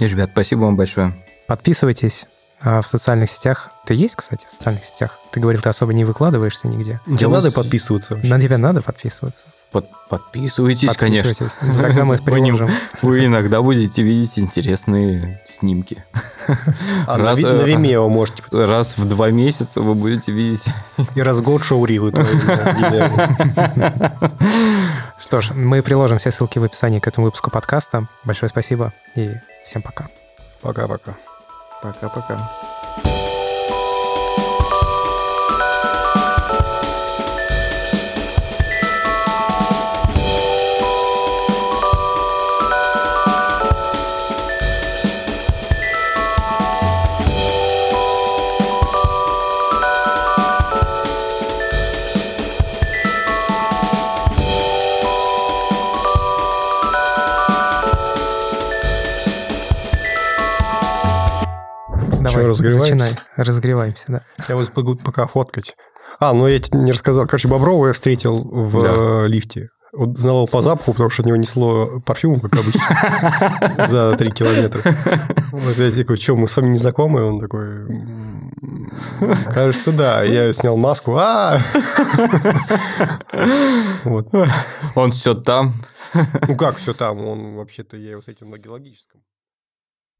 Speaker 2: И, ребят, спасибо вам большое.
Speaker 1: Подписывайтесь а, в социальных сетях. Ты есть, кстати, в социальных сетях? Ты говорил, ты особо не выкладываешься нигде.
Speaker 3: Тебе
Speaker 2: Я
Speaker 3: надо подписываться вообще?
Speaker 1: На тебя надо подписываться?
Speaker 2: Под- подписывайтесь, конечно.
Speaker 1: Подписывайтесь. Ну, Тогда мы
Speaker 2: Вы
Speaker 1: приложим.
Speaker 2: Вы иногда будете видеть интересные снимки.
Speaker 3: А, на,
Speaker 2: Раз, э,
Speaker 3: на Vimeo можете.
Speaker 2: Раз в два месяца вы будете видеть.
Speaker 3: И раз в год шоурилы
Speaker 1: Что ж, мы приложим все ссылки в описании к этому выпуску подкаста. Большое спасибо и всем пока.
Speaker 3: Пока-пока.
Speaker 2: Пока-пока.
Speaker 1: Давай,
Speaker 3: разогреваемся?
Speaker 1: начинай. Разогреваемся, да.
Speaker 3: Я вот могу пока фоткать. А, ну я тебе не рассказал. Короче, Боброва я встретил в
Speaker 2: Да.
Speaker 3: э, лифте. Вот знал его по запаху, потому что от него несло парфюмом, как обычно, за три километра. Вот я такой, что, мы с вами не знакомы? Он такой, «М, кажется, да. Я снял маску. А! Вот.
Speaker 2: Он все там.
Speaker 3: Ну как все там? Он вообще-то, я его встретил на геологическом.